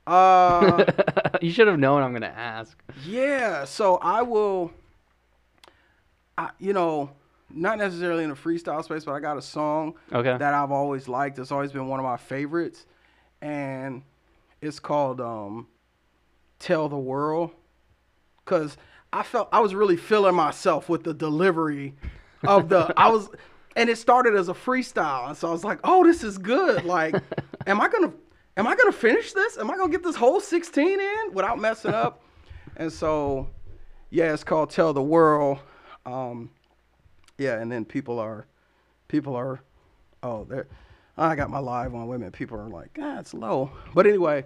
Uh. you should have known I'm gonna ask. Yeah, so I will. I, you know, not necessarily in a freestyle space, but I got a song Okay. that I've always liked. It's always been one of my favorites, and it's called um, "Tell the World," because I felt I was really feeling myself with the delivery of the. I was, and it started as a freestyle, and so I was like, "Oh, this is good." Like, am I gonna, am I gonna finish this? Am I gonna get this whole sixteen in without messing up? and so, yeah, it's called "Tell the World." Um, yeah, and then people are, people are, oh, they're, I got my live on women. People are like, ah, it's low. But anyway,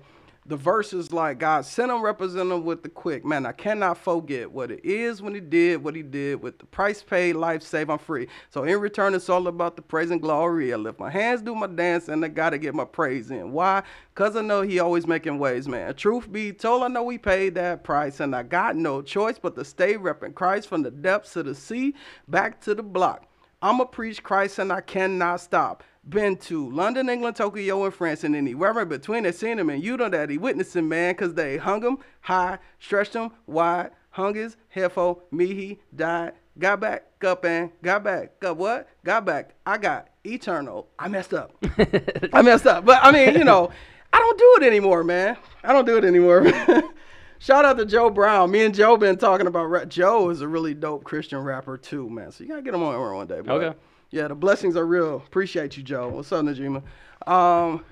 the verse is like, God sent him, represent him with the quick. Man, I cannot forget what it is when he did what he did with the price paid, life saved, I'm free. So in return, it's all about the praise and glory. I lift my hands, do my dance, and I gotta get my praise in. Why? Cause I know he always making ways, man. Truth be told, I know we paid that price, and I got no choice but to stay repping Christ from the depths of the sea back to the block. I'ma preach Christ and I cannot stop. Been to London, England, Tokyo, and France, and anywhere in between. They seen him, and you know that he witnessing, man, cause they hung him high, stretched him wide, hung his head for me, he died. Got back up and got back up. What? Got back. I got eternal. I messed up. I messed up. But I mean, you know, I don't do it anymore, man. I don't do it anymore. Shout out to Joe Brown. Me and Joe been talking about rap. Joe is a really dope Christian rapper too, man. So you gotta get him on one day. But Okay. Yeah, the blessings are real. Appreciate you, Joe. What's up, Najima? Um,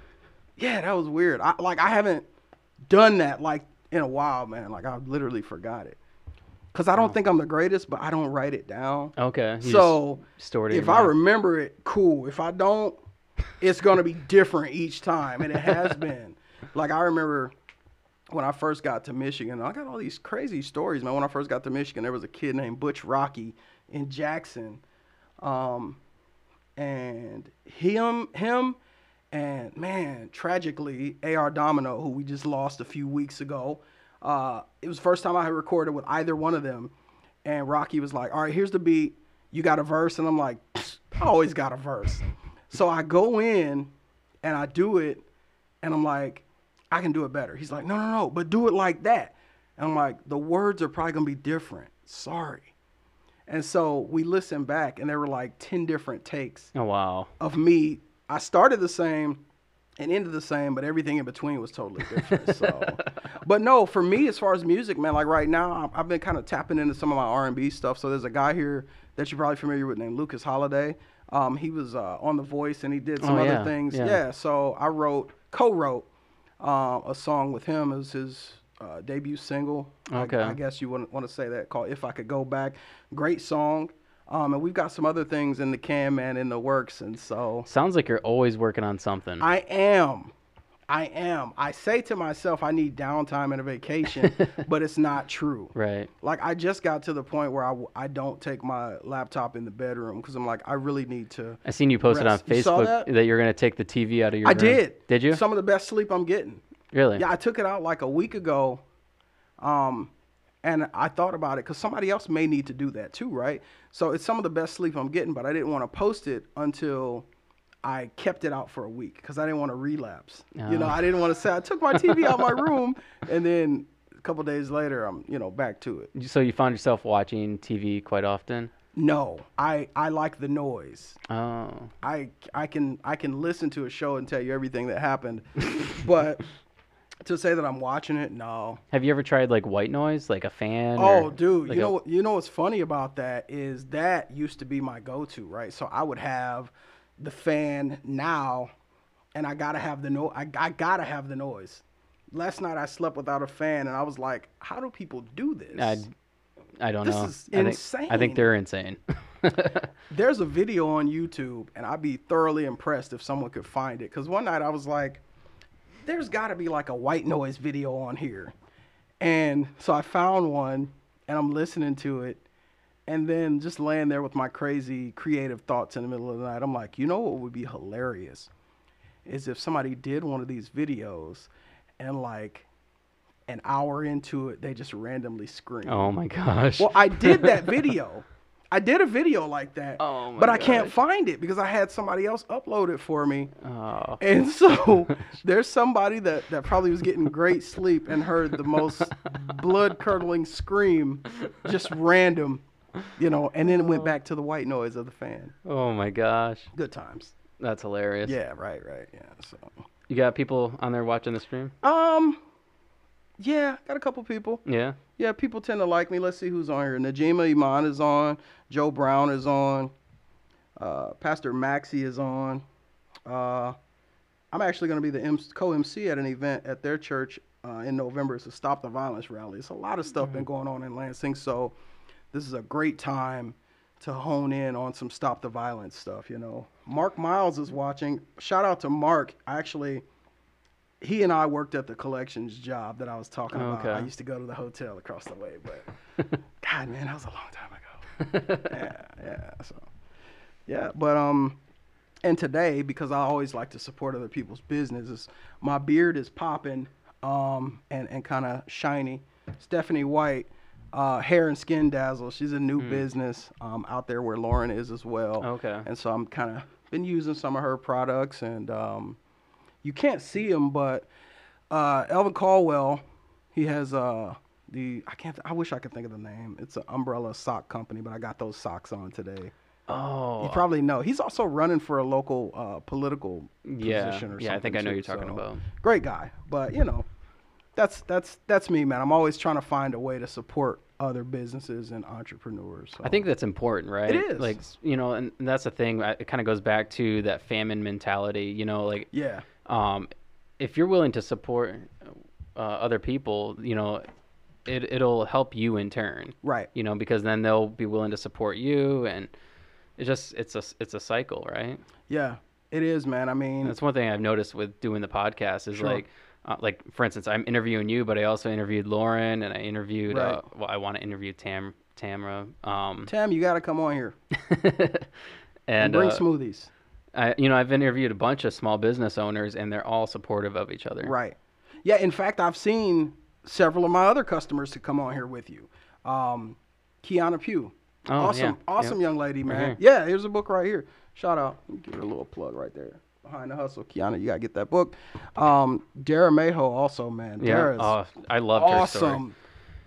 yeah, that was weird. I like I haven't done that like in a while, man. Like I literally forgot it. Cause I don't think I'm the greatest, but I don't write it down. Okay. you so stored if I mind. remember it, cool. If I don't, it's gonna be different each time, and it has been. Like I remember when I first got to Michigan, I got all these crazy stories, man. When I first got to Michigan, there was a kid named Butch Rocky in Jackson, um, and him, him, and man, tragically, Ar Domino, who we just lost a few weeks ago. Uh, it was first time I had recorded with either one of them, and Rocky was like, "All right, here's the beat. You got a verse," and I'm like, "I always got a verse." So I go in and I do it, and I'm like, "I can do it better." He's like, "No, no, no, but do it like that." And I'm like, "The words are probably gonna be different. Sorry." And so we listened back, and there were like ten different takes Oh wow. of me. I started the same and ended the same, but everything in between was totally different. So, but no, for me, as far as music, man, like right now, I've been kind of tapping into some of my R&B stuff. So there's a guy here that you're probably familiar with named Lucas Holiday. Um, he was uh, on The Voice and he did some Oh, other yeah, things. yeah. Yeah. So I wrote, co-wrote uh, a song with him. It was his uh, debut single. I- Okay. I, guess you wouldn't want to say that called "If I Could Go Back." Great song. Um, and we've got some other things in the can, man, in the works. And so Sounds like you're always working on something. I am. I am. I say to myself, I need downtime and a vacation, but it's not true. right. Like I just got to the point where I, w- I don't take my laptop in the bedroom because I'm like I really need to. I seen you posted on Rest. Saw Facebook that? you're gonna take the TV out of your bedroom. I room. did. Did you? Some of the best sleep I'm getting. Really? Yeah, I took it out like a week ago, um, and I thought about it because somebody else may need to do that too, right? So it's some of the best sleep I'm getting, but I didn't want to post it until I kept it out for a week because I didn't want to relapse. You know, Oh. I didn't want to say I took my TV out of my room, and then a couple days later, I'm you know back to it. So you found yourself watching TV quite often? No, I I like the noise. Oh. I I can I can listen to a show and tell you everything that happened, but To say that I'm watching it, no. Have you ever tried like white noise, like a fan? Oh, or, dude, like you know? You know what's funny about that is that used to be my go-to, right? So I would have the fan now, and I gotta have the no. I, I gotta have the noise. Last night I slept without a fan, and I was like, "How do people do this?" I, I don't This know. This is I think, I think they're insane. There's a video on YouTube, and I'd be thoroughly impressed if someone could find it. Because one night I was like, there's got to be like a white noise video on here. And so I found one, and I'm listening to it. And then just laying there with my crazy creative thoughts in the middle of the night, I'm like, you know what would be hilarious? Is if somebody did one of these videos and like an hour into it, they just randomly scream. oh my gosh. Well, I did that video. I did a video like that. Oh my but I can't find it because I had somebody else upload it for me. oh. And so there's somebody that, that probably was getting great sleep and heard the most blood curdling scream, just random, you know, and then it went back to the white noise of the fan. oh my gosh. Good times. That's hilarious. Yeah, right, right. Yeah. So You got people on there watching the stream? um yeah, got a couple people. Yeah. Yeah, people tend to like me. Let's see who's on here. Najima Iman is on. Joe Brown is on. Uh, Pastor Maxie is on. Uh, I'm actually going to be the M- co-MC at an event at their church uh, in November. It's a Stop the Violence rally. It's a lot of stuff been going on in Lansing, so this is a great time to hone in on some Stop the Violence stuff. You know, Mark Miles is watching. Shout out to Mark. I actually he and I worked at the collections job that I was talking about. I used to go to the hotel across the way, but God, man, that was a long time. yeah, yeah. So, yeah, but um, and today because I always like to support other people's businesses, my beard is popping, um, and and kind of shiny. Stephanie White, uh, hair and skin dazzle. She's a new business um out there where Lauren is as well. Okay. And so I'm kind of been using some of her products and um you can't see them, but uh, Elvin Caldwell, he has uh, the I can't I wish I could think of the name. It's an umbrella sock company, but I got those socks on today. Oh. You probably know. He's also running for a local uh, political yeah. position or something. yeah, I think I know too, you're talking so- about. Great guy, but you know, that's that's that's me, man. I'm always trying to find a way to support other businesses and entrepreneurs. So. I think that's important, right? is. Like, you know, and and that's the thing. It kind of goes back to that famine mentality. You know, like, yeah, um, if you're willing to support uh, other people, you know, it it'll help you in turn. right. You know, because then they'll be willing to support you, and it just it's a it's a cycle, right? Yeah, it is, man. I mean, That's one thing I've noticed with doing the podcast is Sure. like, uh, like for instance, I'm interviewing you, but I also interviewed Lauren, and I interviewed. Right. Uh, well, I want to interview Tam Tamra. Um, Tam, you got to come on here and and bring uh, smoothies. I, you know, I've interviewed a bunch of small business owners, and they're all supportive of each other. Right. Yeah. In fact, I've seen several of my other customers to come on here with you. Um, Kiana Pugh. Oh, awesome, yeah, awesome yeah. young lady, man. here. Yeah, here's a book right here. Shout out. Let me Give her a little plug right there. Behind the hustle, Kiana, you gotta get that book. Um, Dara Maho also, man. Yeah. Dara's Oh, I loved her story. awesome.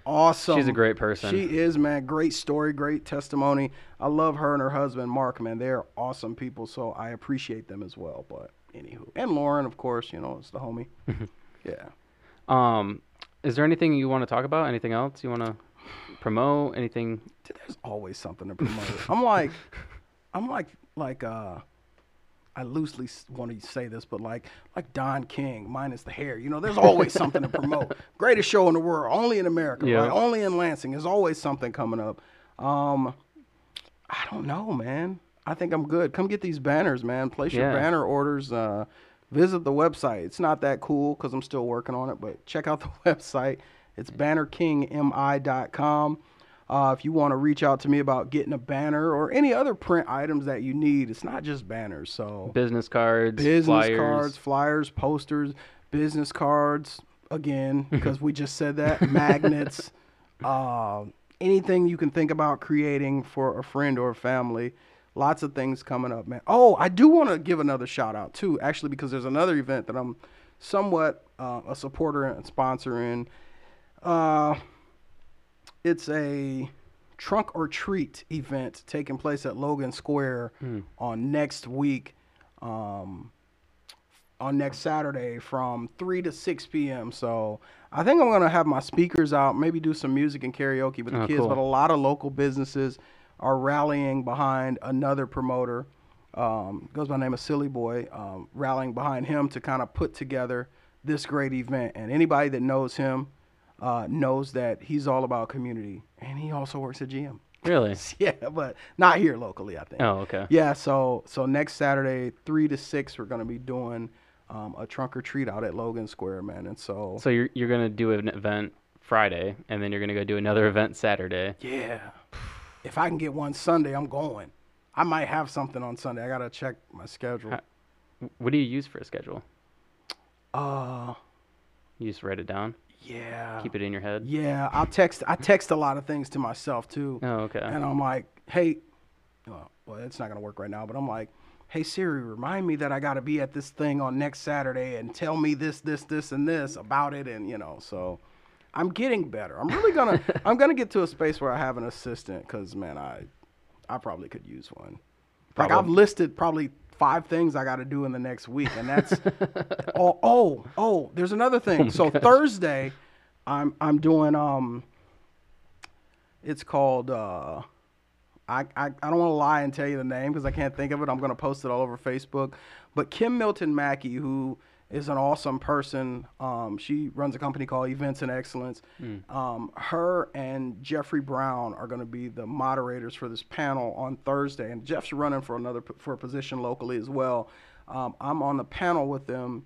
Awesome. She's a great person. She is, man. Great story, great testimony. I love her and her husband, Mark, man. They're awesome people, so I appreciate them as well. But anywho, and Lauren, of course, you know, it's the homie. yeah. Um, is there anything you want to talk about? Anything else you want to promote? Anything? Dude, there's always something to promote. I'm like, I'm like, like, uh, I loosely want to say this, but like, like Don King, minus the hair. You know, there's always something to promote. Greatest show in the world, only in America, Yeah. right? Only in Lansing. There's always something coming up. Um, I don't know, man. I think I'm good. Come get these banners, man. Place your banner orders. Uh, visit the website. It's not that cool because I'm still working on it, but check out the website. It's bannerkingmi.com. Uh, if you want to reach out to me about getting a banner or any other print items that you need, it's not just banners. So Business cards, business flyers. cards, flyers, posters, business cards. Again, because we just said that magnets, uh, anything you can think about creating for a friend or a family. Lots of things coming up, man. Oh, I do want to give another shout out too, actually, because there's another event that I'm somewhat uh, a supporter and sponsor in. Uh, it's a trunk or treat event taking place at Logan Square on next week. Um, on next Saturday from 3 to 6 p.m. So I think I'm going to have my speakers out, maybe do some music and karaoke with the Oh, kids. cool. But a lot of local businesses are rallying behind another promoter. Um, goes by the name of Silly Boy, um, rallying behind him to kind of put together this great event. And anybody that knows him uh, knows that he's all about community. And he also works at GM. Really? Yeah, but not here locally, I think. Oh, okay. Yeah, so so next Saturday, three to six, we're gonna be doing um, a trunk or treat out at Logan Square, man. And so, So you're you're gonna do an event Friday, and then you're gonna go do another event Saturday. yeah, if I can get one Sunday, I'm going. I might have something on Sunday. I gotta check my schedule. Ha- What do you use for a schedule? Uh, You just write it down, yeah, keep it in your head. yeah. I text I text a lot of things to myself too. Oh, okay. And I'm like, hey, well, well, it's not gonna work right now, but I'm like, hey Siri, remind me that I gotta be at this thing on next Saturday and tell me this, this, this, and this about it, and you know, so I'm getting better. I'm really gonna, I'm gonna get to a space where I have an assistant, cause man, I, I probably could use one. Like I've listed probably five things I got to do in the next week, and that's oh oh oh. There's another thing. my so gosh. Thursday, I'm I'm doing um. It's called uh, I I, I don't want to lie and tell you the name because I can't think of it. I'm gonna post it all over Facebook. But Kim Milton Mackey, who is an awesome person, um, she runs a company called Events and Excellence. Um, her and Jeffrey Brown are going to be the moderators for this panel on Thursday, and Jeff's running for another for a position locally as well. Um, I'm on the panel with them,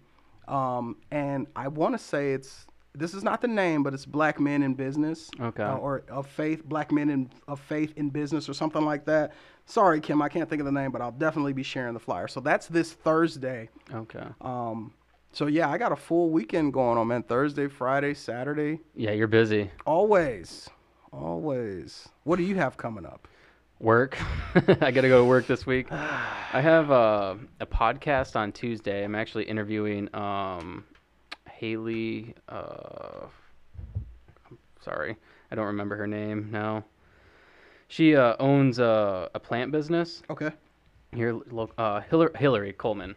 um, and I want to say it's this is not the name, but it's Black Men in Business, Okay. uh, or of faith, Black Men in of Faith in Business, or something like that. Sorry, Kim, I can't think of the name, but I'll definitely be sharing the flyer. So that's this Thursday. Okay. Um, so yeah, I got a full weekend going on, man. Thursday, Friday, Saturday, Yeah, you're busy. always, always. What do you have coming up? Work. I gotta go to work this week. I have uh, a podcast on Tuesday. I'm actually interviewing um, Haley. Uh, sorry, I don't remember her name now. She uh, owns a, a plant business Okay. here. Uh, Hillary, Hillary Coleman.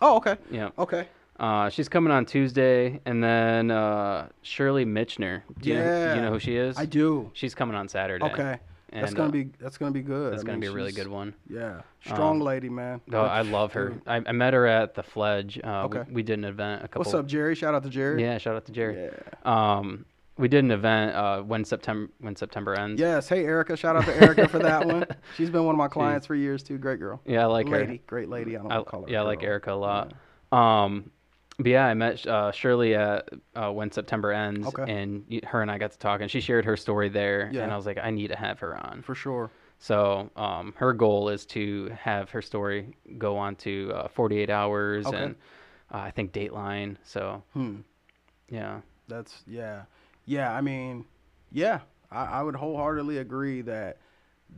Oh, okay. Yeah. Okay. Uh, she's coming on Tuesday, and then uh, Shirley Mitchner. Do you, Yeah. you know who she is? I do. She's coming on Saturday. Okay. that's gonna uh, be that's gonna be good. That's I gonna mean, be a really good one. Yeah, strong Um, lady, man. Oh, I love her. I, I met her at the Fledge. Uh, Okay. we, we did an event a couple. What's up, Jerry? Shout out to Jerry. Yeah, shout out to Jerry. Yeah. Um, we did an event uh, when September when September ends. Yes. Hey, Erica. Shout out to Erica for that one. She's been one of my clients for years too. Great girl. Yeah, I like lady. her. Great lady. I don't I, call her. yeah, I like. Erica a lot. Um, but yeah, I met uh, Shirley at uh, when September ends, Okay. and her and I got to talk, and she shared her story there, Yeah. and I was like, I need to have her on. For sure. So um, her goal is to have her story go on to uh, 48 hours Okay. and uh, I think Dateline. So Hmm. yeah, That's yeah, yeah. I mean, yeah. I, I would wholeheartedly agree that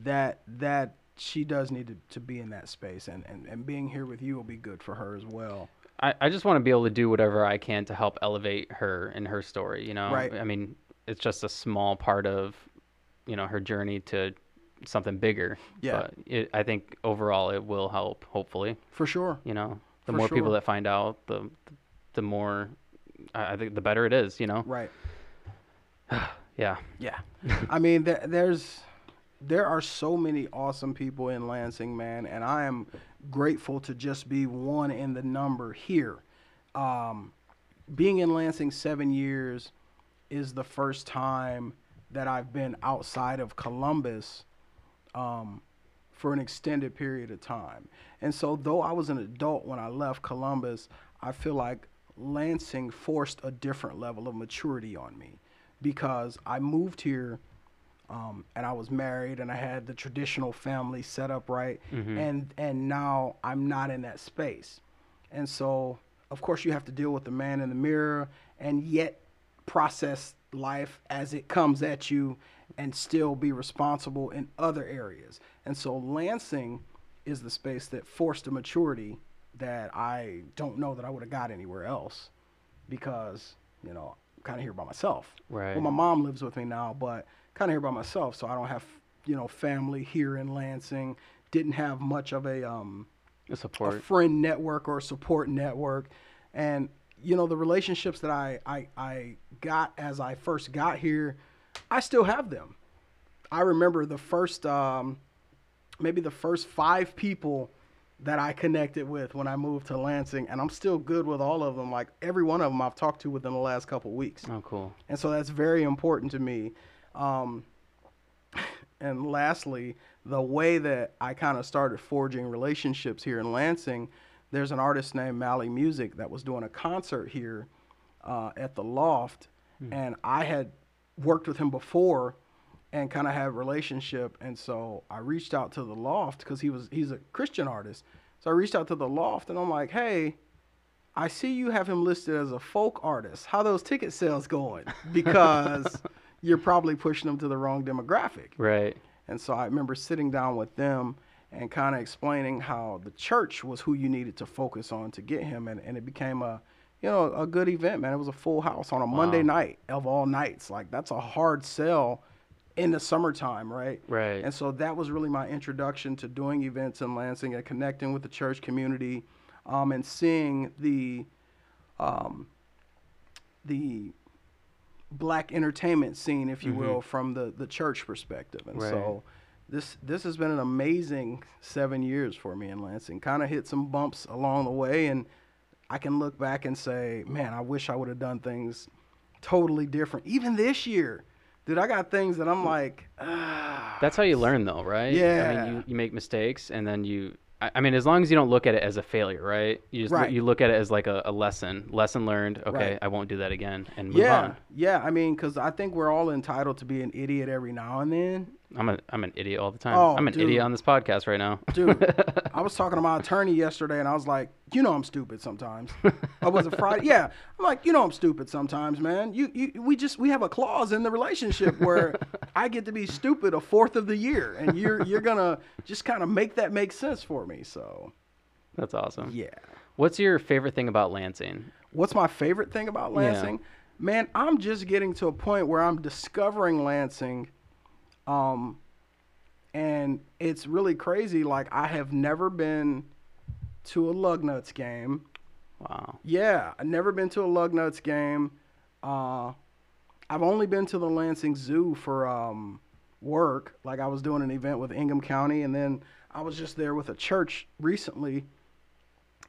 that that she does need to, to be in that space, and, and and being here with you will be good for her as well. I, I just want to be able to do whatever I can to help elevate her and her story. You know, Right. I mean, it's just a small part of you know her journey to something bigger. Yeah. But it, I think overall it will help. Hopefully, For sure. you know, the For more people that find out, the the more I I think the better it is. You know. Right. Yeah. Yeah. I mean, there, there's there are so many awesome people in Lansing, man, and I am grateful to just be one in the number here. Um, being in Lansing seven years is the first time that I've been outside of Columbus um, for an extended period of time. And so, though I was an adult when I left Columbus, I feel like Lansing forced a different level of maturity on me because I moved here um, and I was married and I had the traditional family set up right, and and now I'm not in that space, and so of course you have to deal with the man in the mirror and yet process life as it comes at you and still be responsible in other areas. And so Lansing is the space that forced a maturity that I don't know that I would have got anywhere else because, you know, I'm kind of here by myself. Right. Well, my mom lives with me now, but kind of here by myself, so I don't have, you know, family here in Lansing. Didn't have much of a um a support. a friend network or a support network. And you know the relationships that I I, I got as I first got here, I still have them. I remember the first um, maybe the first five people that I connected with when I moved to Lansing, and I'm still good with all of them. Like every one of them I've talked to within the last couple weeks. Oh, cool. And so that's very important to me. Um, and lastly, the way that I kind of started forging relationships here in Lansing, there's an artist named Mali Music that was doing a concert here uh, at the Loft, and I had worked with him before and kind of had a relationship, and so I reached out to the Loft because he was he's a Christian artist. So I reached out to the Loft, and I'm like, hey. I see you have him listed as a folk artist. How those ticket sales going? Because you're probably pushing them to the wrong demographic. Right. And so I remember sitting down with them and kind of explaining how the church was who you needed to focus on to get him, and, and it became a, you know, a good event, man. It was a full house on a Monday night of all nights. Like that's a hard sell in the summertime, right? Right. And so that was really my introduction to doing events in Lansing and connecting with the church community, um, and seeing the, um, the black entertainment scene, if you will, from the, the church perspective. And Right. so this this has been an amazing seven years for me in Lansing. Kind of hit some bumps along the way, and I can look back and say, man, I wish I would have done things totally different. Even this year, dude, I got things that I'm like, ah, That's how you learn, though, right? I Yeah. mean, you, you make mistakes, and then you. I, mean, as long as you don't look at it as a failure, right? You just Right. you look at it as like a, a lesson, lesson learned. Okay, Right. I won't do that again, and move yeah, on. yeah. I mean, because I think we're all entitled to be an idiot every now and then. I'm a I'm an idiot all the time. Oh, I'm an dude. idiot on this podcast right now. Dude, I was talking to my attorney yesterday, and I was like, "You know, I'm stupid sometimes." I was it Friday? Yeah, I'm like, "You know, I'm stupid sometimes, man." You, you, we just we have a clause in the relationship where I get to be stupid a fourth of the year, and you're you're gonna just kind of make that make sense for me. So, That's awesome. yeah. What's your favorite thing about Lansing? What's my favorite thing about Yeah. Lansing? Man, I'm just getting to a point where I'm discovering Lansing. Um, and it's really crazy. Like, I have never been to a Lugnuts game. Wow. Yeah, I've never been to a Lugnuts game. Uh, I've only been to the Lansing Zoo for um, work. Like, I was doing an event with Ingham County, and then I was just there with a church recently.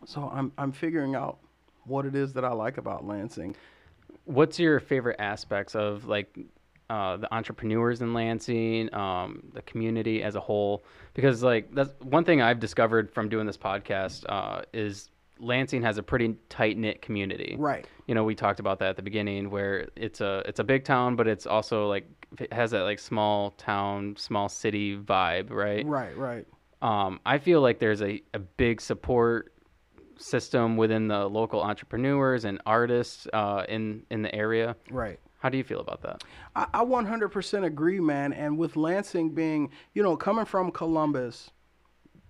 So I'm I'm figuring out what it is that I like about Lansing. What's your favorite aspects of like uh, the entrepreneurs in Lansing, um, the community as a whole? Because like that's one thing I've discovered from doing this podcast uh, is Lansing has a pretty tight knit community. Right. You know, we talked about that at the beginning, where it's a it's a big town, but it's also like it has that like small town, small city vibe, right? Right, right. um, I feel like there's a, a big support system within the local entrepreneurs and artists uh, in in the area. Right. How do you feel about that? I, I 100% agree, man. And with Lansing being, you know, coming from Columbus,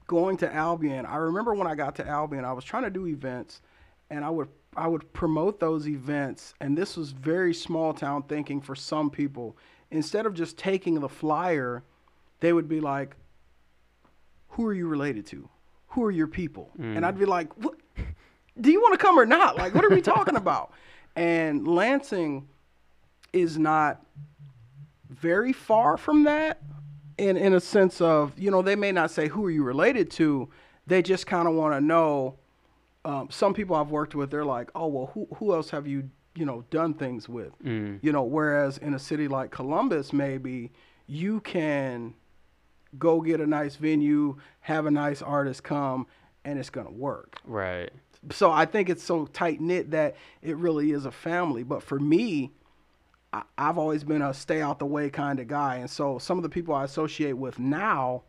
going to Albion, I remember when I got to Albion, I was trying to do events, and I would I would promote those events, and this was very small town thinking for some people. Instead of just taking the flyer, they would be like, "Who are you related to? Who are your people?" And I'd be mm. like, "What? Do you want to come or not? Like, what are we talking about?" And Lansing is not very far from that in in a sense of you know they may not say who are you related to they just kind of want to know um, some people i've worked with they're like oh well who, who else have you you know done things with you know whereas in a city like columbus maybe you can go get a nice venue have a nice artist come and it's going to work Right. so I think it's so tight knit that it really is a family. But for me, I, I've always been a stay out the way kind of guy, and so some of the people I associate with now,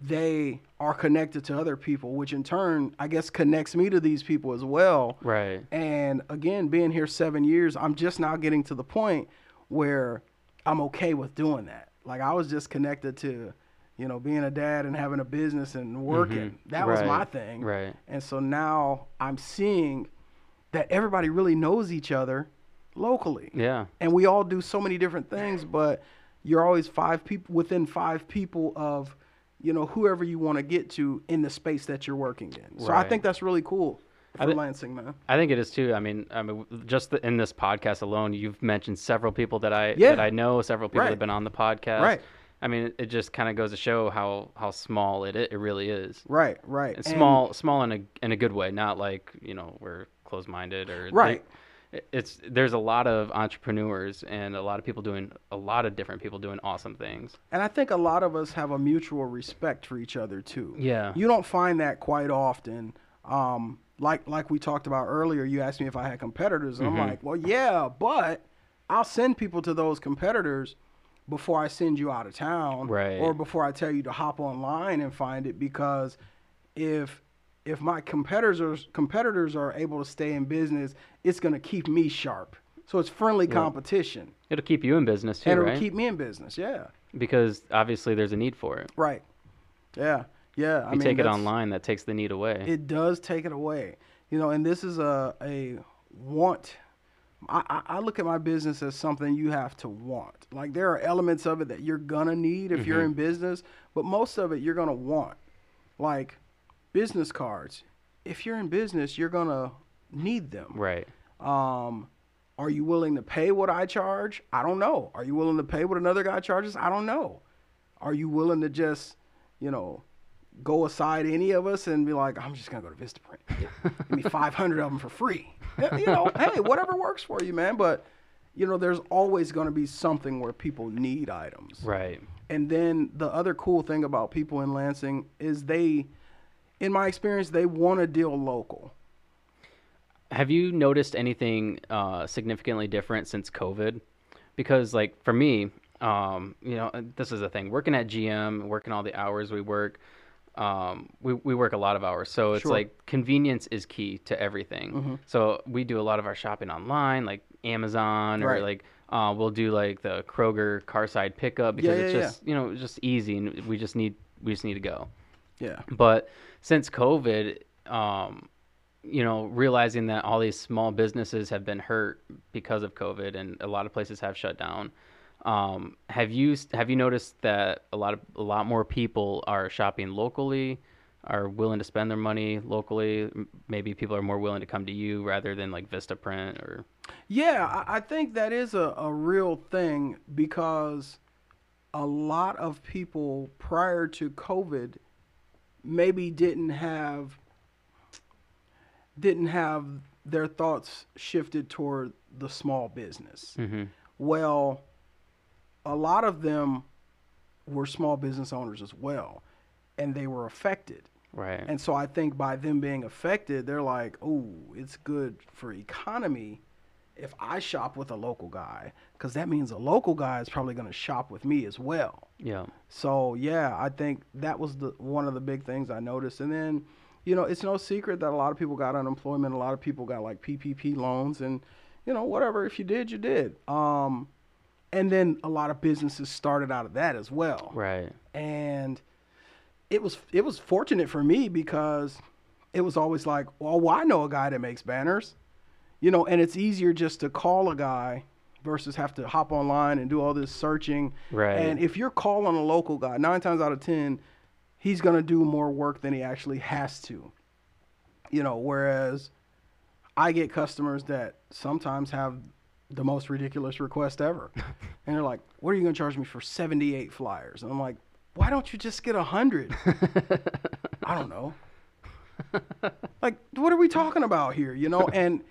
they are connected to other people, which in turn, I guess, connects me to these people as well. Right. And again, being here seven years, I'm just now getting to the point where I'm okay with doing that. Like I was just connected to, you know, being a dad and having a business and working. Mm-hmm. That was my thing. Right. And so now I'm seeing that everybody really knows each other locally. Yeah. And we all do so many different things, but you're always five people within five people of, you know, whoever you want to get to in the space that you're working in. So I think that's really cool. for thi- Lansing, man. I think it is too. I mean, I mean, just the, in this podcast alone, you've mentioned several people that I Yeah. that I know, several people that Right. have been on the podcast. Right. I mean, it, just kind of goes to show how how small it i- it really is. Right, right. It's small, small in a in a good way, not like you know we're close minded or Right. It's there's a lot of entrepreneurs and a lot of people doing a lot of different people doing awesome things. And I think a lot of us have a mutual respect for each other too. Yeah. You don't find that quite often. Um, like like we talked about earlier, you asked me if I had competitors, and Mhm. I'm like, well, yeah, but I'll send people to those competitors before I send you out of town, Right. or before I tell you to hop online and find it, because if if my competitors are, competitors are able to stay in business, it's going to keep me sharp. So it's friendly Yeah. competition, It'll keep you in business too, and it'll keep me in business. Yeah. because obviously there's a need for it. Right. Yeah. Yeah. I you mean, take it online, that takes the need away. It does take it away. You know, and this is a a want. I, I look at my business as something you have to want. Like there are elements of it that you're gonna need if you're Mhm. in business, but most of it you're gonna want. Like business cards. If you're in business, you're gonna need them. right. Um, are you willing to pay what I charge? I don't know. Are you willing to pay what another guy charges? I don't know. Are you willing to just, you know, go aside any of us and be like, I'm just gonna go to Vistaprint. Give me 500 of them for free. You know, hey, whatever works for you, man. But you know, there's always gonna be something where people need items. Right. And then the other cool thing about people in Lansing is they, in my experience, they want to deal local. Have you noticed anything uh, significantly different since COVID? Because, like, for me, um, you know, this is the thing. Working at GM, working all the hours we work, um, we we work a lot of hours. So it's Sure. like convenience is key to everything. Mhm. So we do a lot of our shopping online, like Amazon, or Right. like uh, we'll do like the Kroger car side pickup because Yeah, it's yeah, yeah. just you know just easy and we just need we just need to go. Yeah. But since COVID, um, you know, realizing that all these small businesses have been hurt because of COVID, and a lot of places have shut down. Um, have you have you noticed that a lot of a lot more people are shopping locally, are willing to spend their money locally? Maybe people are more willing to come to you rather than like Vistaprint or Yeah, I, I think that is a, a real thing because a lot of people prior to COVID maybe didn't have didn't have their thoughts shifted toward the small business. hmm Well, a lot of them were small business owners as well, and they were affected. right, And so I think by them being affected, they're like, oh, it's good for economy if I shop with a local guy, because that means a local guy is probably going to shop with me as well. Yeah, So yeah, I think that was the one of the big things I noticed. And then, you know, it's no secret that a lot of people got unemployment. A lot of people got like PPP loans, and you know, whatever. If you did, you did. Um, and then a lot of businesses started out of that as well right, and it was it was fortunate for me because it was always like, well, well, I know a guy that makes banners, you know, and it's easier just to call a guy versus have to hop online and do all this searching. right, And if you're calling a local guy, nine times out of ten, he's gonna do more work than he actually has to. You know, whereas I get customers that sometimes have the most ridiculous request ever. and they're like, What are you gonna charge me for seventy eight flyers? And I'm like, Why don't you just get a hundred? I don't know. like, what are we talking about here? You know, and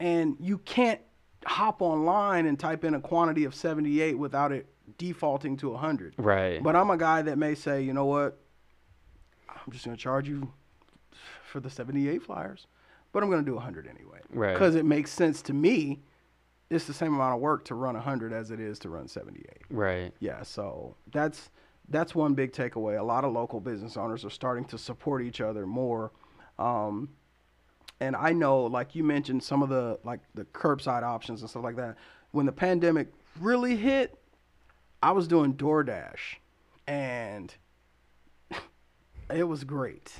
and you can't hop online and type in a quantity of 78 without it defaulting to 100. right, But I'm a guy that may say, you know what? I'm just going to charge you for the 78 flyers, but I'm going to do 100 anyway. right. Because it makes sense to me. It's the same amount of work to run 100 as it is to run 78. right. Yeah, so that's that's one big takeaway. A lot of local business owners are starting to support each other more. Um, and I know, like you mentioned, some of the like the curbside options and stuff like that. When the pandemic really hit, I was doing DoorDash, and it was great.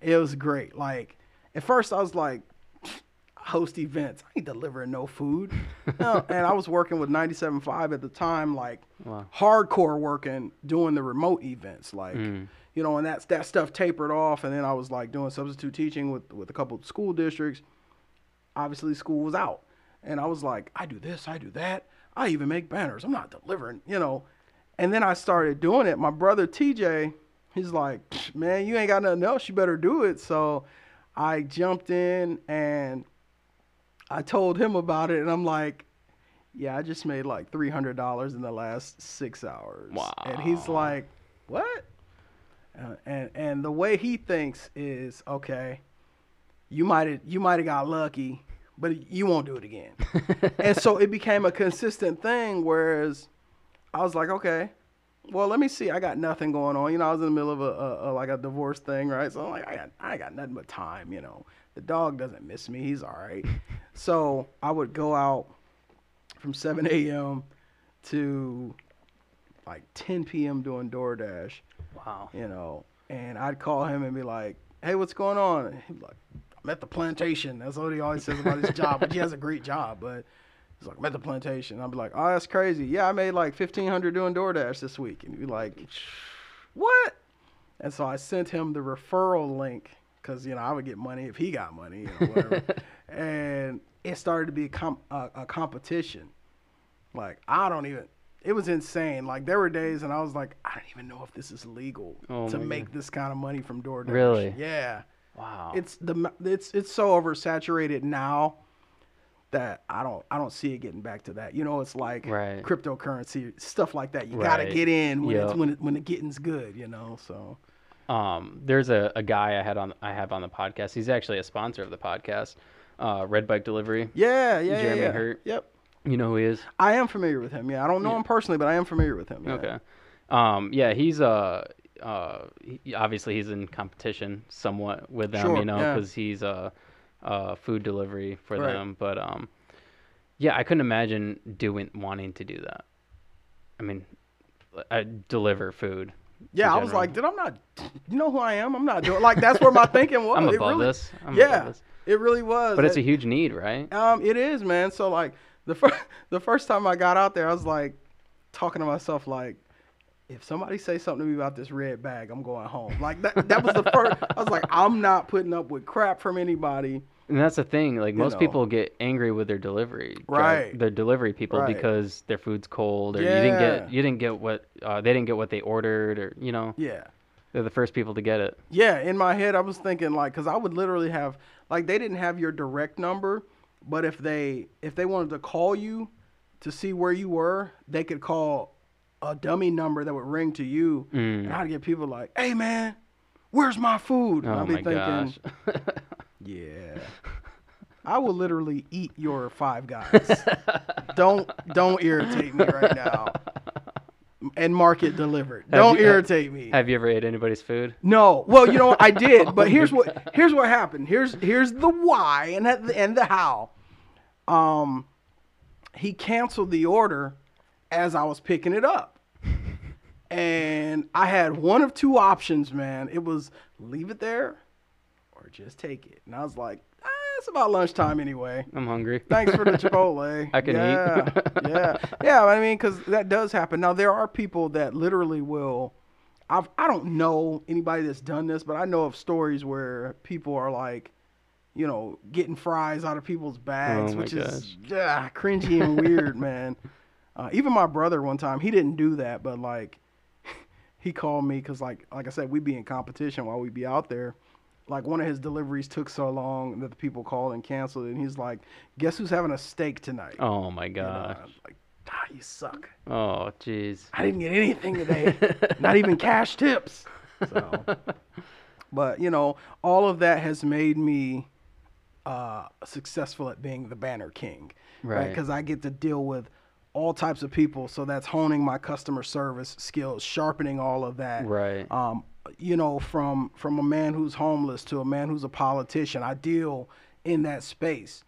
It was great. Like at first, I was like, host events. I ain't delivering no food. no, and I was working with 97.5 at the time, like Wow. hardcore working, doing the remote events, like Mm. You know, and that's that stuff tapered off. And then I was like doing substitute teaching with with a couple of school districts. Obviously, school was out, and I was like, I do this, I do that. I even make banners. I'm not delivering, you know. And then I started doing it. My brother TJ, he's like, man, you ain't got nothing else. You better do it. So I jumped in and I told him about it, and I'm like, yeah, I just made like three hundred dollars in the last six hours. And he's like, what? Uh, and and the way he thinks is okay. You might have you might have got lucky, but you won't do it again. and so it became a consistent thing. Whereas I was like, okay, well, let me see. I got nothing going on. You know, I was in the middle of a, a, a like a divorce thing, right? So I'm like, I got I got nothing but time. You know, the dog doesn't miss me. He's all right. so I would go out from 7 a.m. to like 10 p.m. doing DoorDash Wow. you know, and I'd call him and be like, "Hey, what's going on?" And he'd be like, "I'm at the plantation." That's what he always says about his job, but he has a great job. But he's like, "I'm at the plantation." I'd be like, "Oh, that's crazy. Yeah, I made like fifteen hundred doing DoorDash this week." And he'd be like, "What?" And so I sent him the referral link because you know I would get money if he got money, you know, whatever. and it started to be a, com- a, a competition. Like I don't even. It was insane. Like there were days, and I was like, I don't even know if this is legal Oh to my make this kind of money from DoorDash. Really? Yeah. Wow. It's the it's it's so oversaturated now that I don't I don't see it getting back to that. You know, it's like Right. cryptocurrency stuff like that. You gotta get in when it's when it, when the getting's good. You know, so um, there's a, a guy I had on I have on the podcast. He's actually a sponsor of the podcast. Uh, Red Bike Delivery. yeah, yeah, Jeremy yeah, yeah. Hurt. Yep, You know who he is? I am familiar with him. Yeah, I don't know Yeah. him personally, but I am familiar with him. Yeah. Okay. Um, yeah, he's uh, uh, he, obviously he's in competition somewhat with them, Sure, you know, yeah. because he's uh, uh, food delivery for Right. them. But um, yeah, I couldn't imagine doing wanting to do that. I mean, I deliver food. Yeah, I was like, dude, I'm not. You know who I am? I'm not doing. Like that's where my thinking was. I'm It above really- this. I'm yeah, above this. it really was. But it's a huge need, right? Um, it is, man. So like the first the first time I got out there, I was like talking to myself like, if somebody say something to me about this red bag, I'm going home. Like that that was the first. I was like, I'm not putting up with crap from anybody. And that's the thing. Like most know. people get angry with their delivery, Right. Their delivery people Right. because their food's cold, or you didn't get you didn't get what uh, they didn't get what they ordered, or you know Yeah. they're the first people to get it. Yeah, in my head, I was thinking like, cause I would literally have like they didn't have your direct number, but if they if they wanted to call you to see where you were, they could call a dummy number that would ring to you, Mm. and I'd get people like, "Hey man, where's my food?" And Oh I'd be my thinking, gosh. "Yeah, I will literally eat your Five Guys. don't don't irritate me right now." And market delivered. Have Don't you- irritate me. Have you ever ate anybody's food? No. Well, you know? I did, but here's what here's what happened. Here's here's the why and the, and the how. Um, he canceled the order as I was picking it up, and I had one of two options. Man, it was leave it there, or just take it. And I was like, it's about lunchtime anyway. I'm hungry. Thanks for the Chipotle. I can eat. yeah, yeah, yeah. I mean, because that does happen. Now there are people that literally will. I've I don't know anybody that's done this, but I know of stories where people are like, you know, getting fries out of people's bags, Oh which is yeah, cringy and weird, man. Uh, even my brother one time, he didn't do that, but like, he called me because like like I said, we'd be in competition while we'd be out there. Like one of his deliveries took so long that the people called and canceled, and he's like, "Guess who's having a steak tonight?" Oh my You know, gosh. Like, ah, you suck. Oh jeez. I didn't get anything today, not even cash tips. So, but you know, all of that has made me uh, successful at being the banner king, Right. Because I get to deal with all types of people, so that's honing my customer service skills, sharpening all of that. Right. Um, you know, from from a man who's homeless to a man who's a politician, I deal in that space.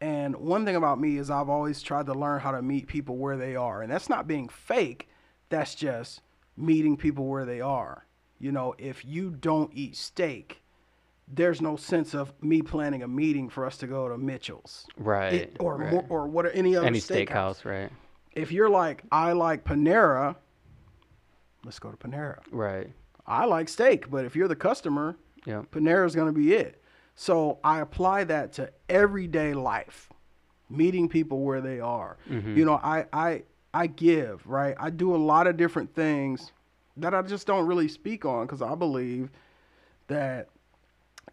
And one thing about me is I've always tried to learn how to meet people where they are. And that's not being fake, that's just meeting people where they are. You know, if you don't eat steak, there's no sense of me planning a meeting for us to go to Mitchell's Right. It- or right. more, or what any other any steakhouse. steakhouse, right? If you're like I like Panera, let's go to Panera. Right. I like steak, but if you're the customer, Yeah. Panera's going to be it. So I apply that to everyday life, meeting people where they are. Mm-hmm. You know, I, I, I give, right? I do a lot of different things that I just don't really speak on because I believe that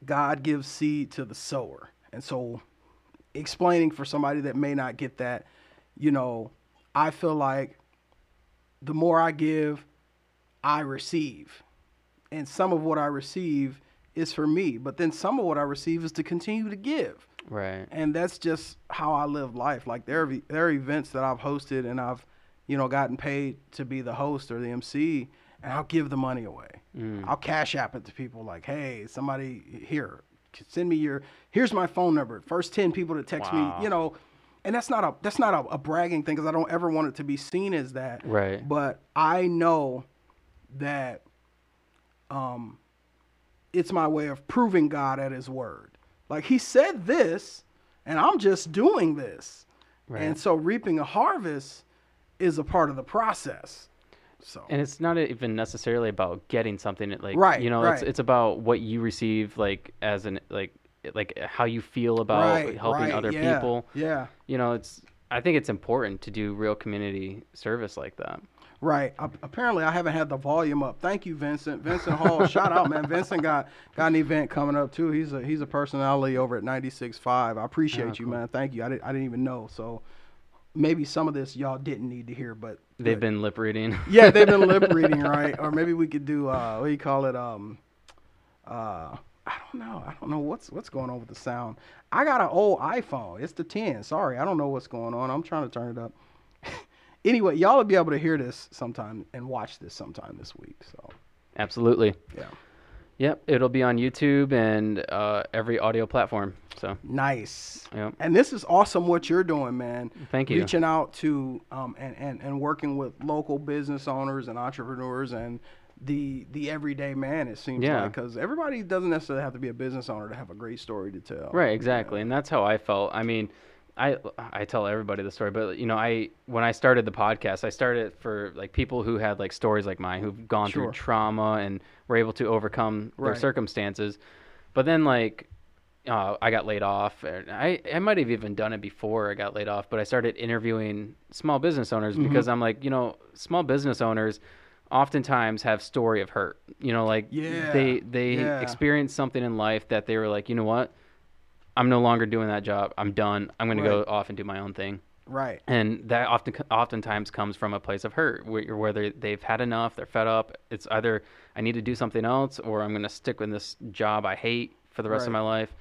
God gives seed to the sower. And so explaining for somebody that may not get that, you know, I feel like the more I give, I receive. And some of what I receive is for me, but then some of what I receive is to continue to give. Right. And that's just how I live life. Like there are, there are events that I've hosted and I've, you know, gotten paid to be the host or the MC, and I'll give the money away. Mm. I'll cash app it to people like, hey, somebody here, send me your, here's my phone number. First 10 people to text Wow. me, you know, and that's not a, that's not a, a bragging thing because I don't ever want it to be seen as that. Right. But I know that um, it's my way of proving God at His word. Like He said this, and I'm just doing this. Right. And so reaping a harvest is a part of the process. So and it's not even necessarily about getting something like Right, you know it's right. it's about what you receive like as an like like how you feel about right, helping other yeah, people Yeah. you know it's i think it's important to do real community service like that Right. A- apparently, I haven't had the volume up. Thank you, Vincent. Vincent Hall. shout out, man. Vincent got got an event coming up too. He's a he's a personality over at 96.5. I appreciate Oh, you, cool. man. Thank you. I, didn't I didn't even know. So maybe some of this y'all didn't need to hear, but they've but- been lip reading yeah, they've been lip reading, right? Or maybe we could do uh, what do you call it? Um, uh, I don't know. I don't know what's what's going on with the sound. I got an old iPhone. It's the 10. Sorry, I don't know what's going on. I'm trying to turn it up. Anyway, y'all will be able to hear this sometime and watch this sometime this week. So absolutely yeah, yep it'll be on youtube and uh, every audio platform so nice. yep And this is awesome what you're doing, man. Thank you. Reaching out to um, and, and, and working with local business owners and entrepreneurs and the the everyday man. It seems Yeah. like because everybody doesn't necessarily have to be a business owner to have a great story to tell. Right, exactly, and that's how I felt. I mean, I I tell everybody the story, but you know, I when I started the podcast, I started it for like people who had like stories like mine, who've gone Sure. through trauma and were able to overcome their Right. circumstances. But then like, uh, I got laid off. and I I might have even done it before I got laid off, but I started interviewing small business owners Mm-hmm. because I'm like, you know, small business owners oftentimes have story of hurt you know like Yeah, they they yeah. experienced something in life that they were like you know what I'm no longer doing that job. I'm done. I'm going to go off and do my own thing. Right. And that often, oftentimes comes from a place of hurt, where, where they, they've had enough, they're fed up. It's either I need to do something else, or I'm going to stick with this job I hate for the rest of my life.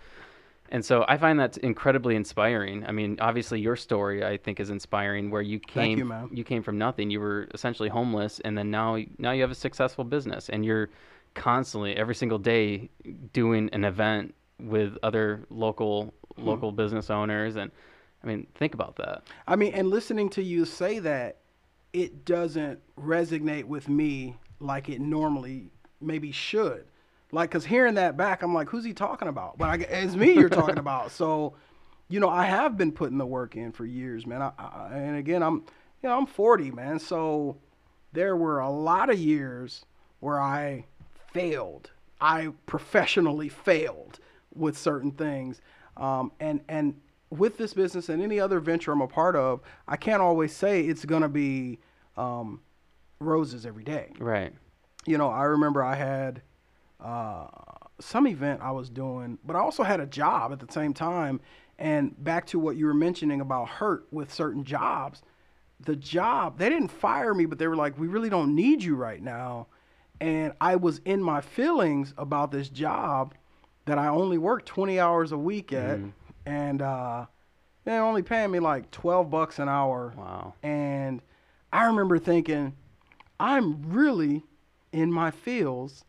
And so I find that incredibly inspiring. I mean, obviously your story I think is inspiring, where you came you, you came from nothing. You were essentially homeless, and then now now you have a successful business, and you're constantly every single day doing an event with other local Hmm. local business owners and I mean think about that. I mean, and listening to you say that, it doesn't resonate with me like it normally maybe should. Like, cause hearing that back, I'm like, who's he talking about? But I, it's me you're talking about. So, you know, I have been putting the work in for years, man. I, I, and again, I'm, you know, I'm 40, man. So there were a lot of years where I failed. I professionally failed with certain things. Um, and, and with this business and any other venture I'm a part of, I can't always say it's going to be um, roses every day. Right. You know, I remember I had uh, some event I was doing, but I also had a job at the same time. And back to what you were mentioning about hurt with certain jobs, the job, they didn't fire me, but they were like, we really don't need you right now. And I was in my feelings about this job that I only worked 20 hours a week at. And uh, they're only paying me like 12 bucks an hour. Wow. And I remember thinking, I'm really in my feels,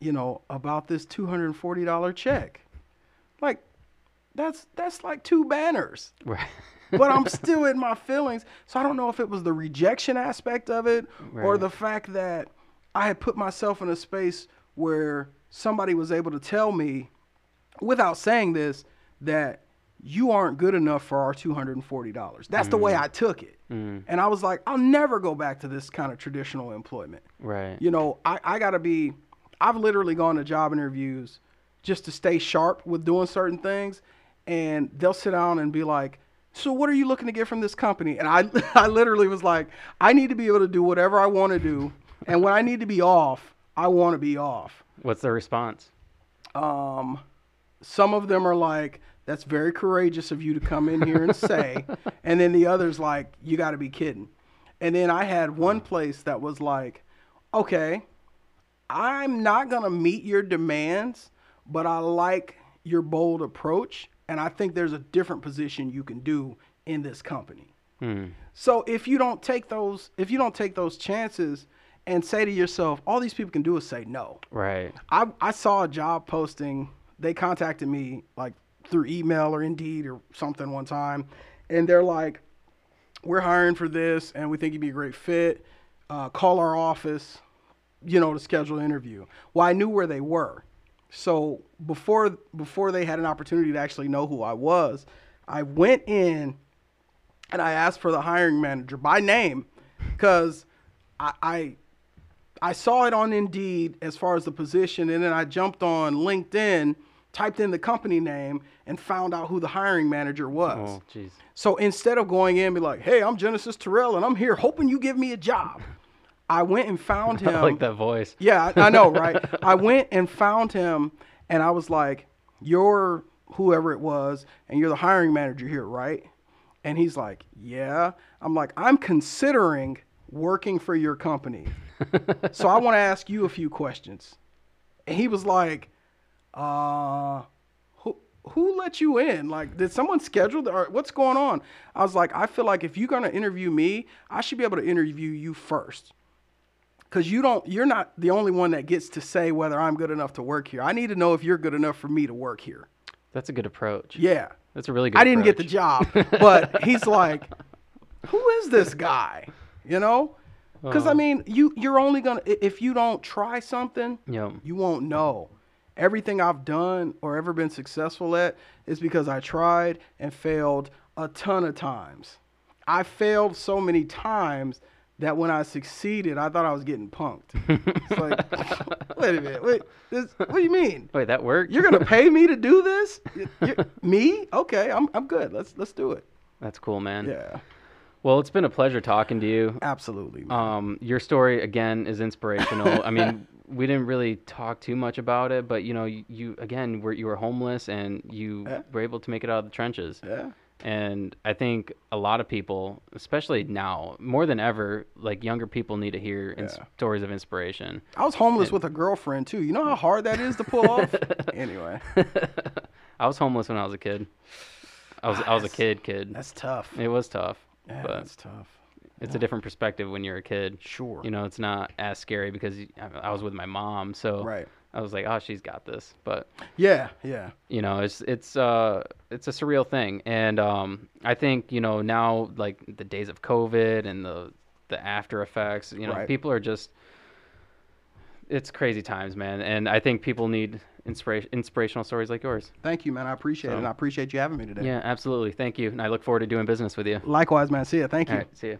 you know, about this $240 check. Like, that's that's like two banners. Right. But I'm still in my feelings. So I don't know if it was the rejection aspect of it or the fact that I had put myself in a space where somebody was able to tell me without saying this that you aren't good enough for our $240. That's the way I took it. Mm. And I was like, I'll never go back to this kind of traditional employment. Right. You know, I, I got to be, I've literally gone to job interviews just to stay sharp with doing certain things. And they'll sit down and be like, so what are you looking to get from this company? And I, I literally was like, I need to be able to do whatever I want to do. And when I need to be off, I want to be off. What's the response? Um, some of them are like, that's very courageous of you to come in here and say. and then the others like, you got to be kidding. And then I had one place that was like, okay, I'm not going to meet your demands, but I like your bold approach. And I think there's a different position you can do in this company. Hmm. So if you don't take those, if you don't take those chances and say to yourself, all these people can do is say no. Right. I, I saw a job posting. They contacted me like through email or Indeed or something one time, and they're like, "We're hiring for this, and we think you'd be a great fit. Uh, call our office, you know, to schedule an interview." Well, I knew where they were, so before before they had an opportunity to actually know who I was, I went in and I asked for the hiring manager by name because I, I I saw it on Indeed as far as the position, and then I jumped on LinkedIn, typed in the company name, and found out who the hiring manager was. Oh, jeez. So instead of going in and be like, "Hey, I'm Genesis Terrell, and I'm here hoping you give me a job," I went and found him. I like that voice. Yeah, I, I know, right? I went and found him, and I was like, "You're whoever it was, and you're the hiring manager here, right?" And he's like, "Yeah." I'm like, "I'm considering working for your company, so I want to ask you a few questions." And he was like, "Uh." Who, who let you in? Like, did someone schedule the, or what's going on? I was like, I feel like if you're gonna interview me, I should be able to interview you first because you don't you're not the only one that gets to say whether i'm good enough to work here i need to know if you're good enough for me to work here That's a good approach. yeah That's a really good i didn't get the job but he's like who is this guy you know because i Oh. mean you you're only gonna if you don't try something Yep. you won't know everything i've done or ever been successful at is because i tried and failed a ton of times i failed so many times that when i succeeded i thought i was getting punked it's like wait a minute wait this, what do you mean Wait, that worked? you're gonna pay me to do this You- you- me okay i'm, I'm good let's let's do it That's cool, man. yeah Well, it's been a pleasure talking to you. absolutely man. Um, your story again is inspirational. I mean, we didn't really talk too much about it, but you know, you, you again were you were homeless and you Yeah. were able to make it out of the trenches. yeah And I think a lot of people, especially now, more than ever, like younger people need to hear ins- stories of inspiration. I was homeless with a girlfriend too. You know how hard that is to pull off. anyway, I was homeless when I was a kid. I was I was a kid kid. that's tough. It was tough, Yeah, but that's tough. it's a different perspective when you're a kid. Sure. You know, it's not as scary because I was with my mom, so Right. I was like, oh, she's got this. But Yeah, yeah, you know, it's it's uh it's a surreal thing, and um I think you know now like the days of COVID and the the after effects, you know, Right. people are just it's crazy times, man, and I think people need inspiration inspirational stories like yours. Thank you, man. I appreciate it, and I appreciate you having me today. Yeah, absolutely. Thank you, and I look forward to doing business with you. Likewise, man. See ya. Thank you. All right, see you.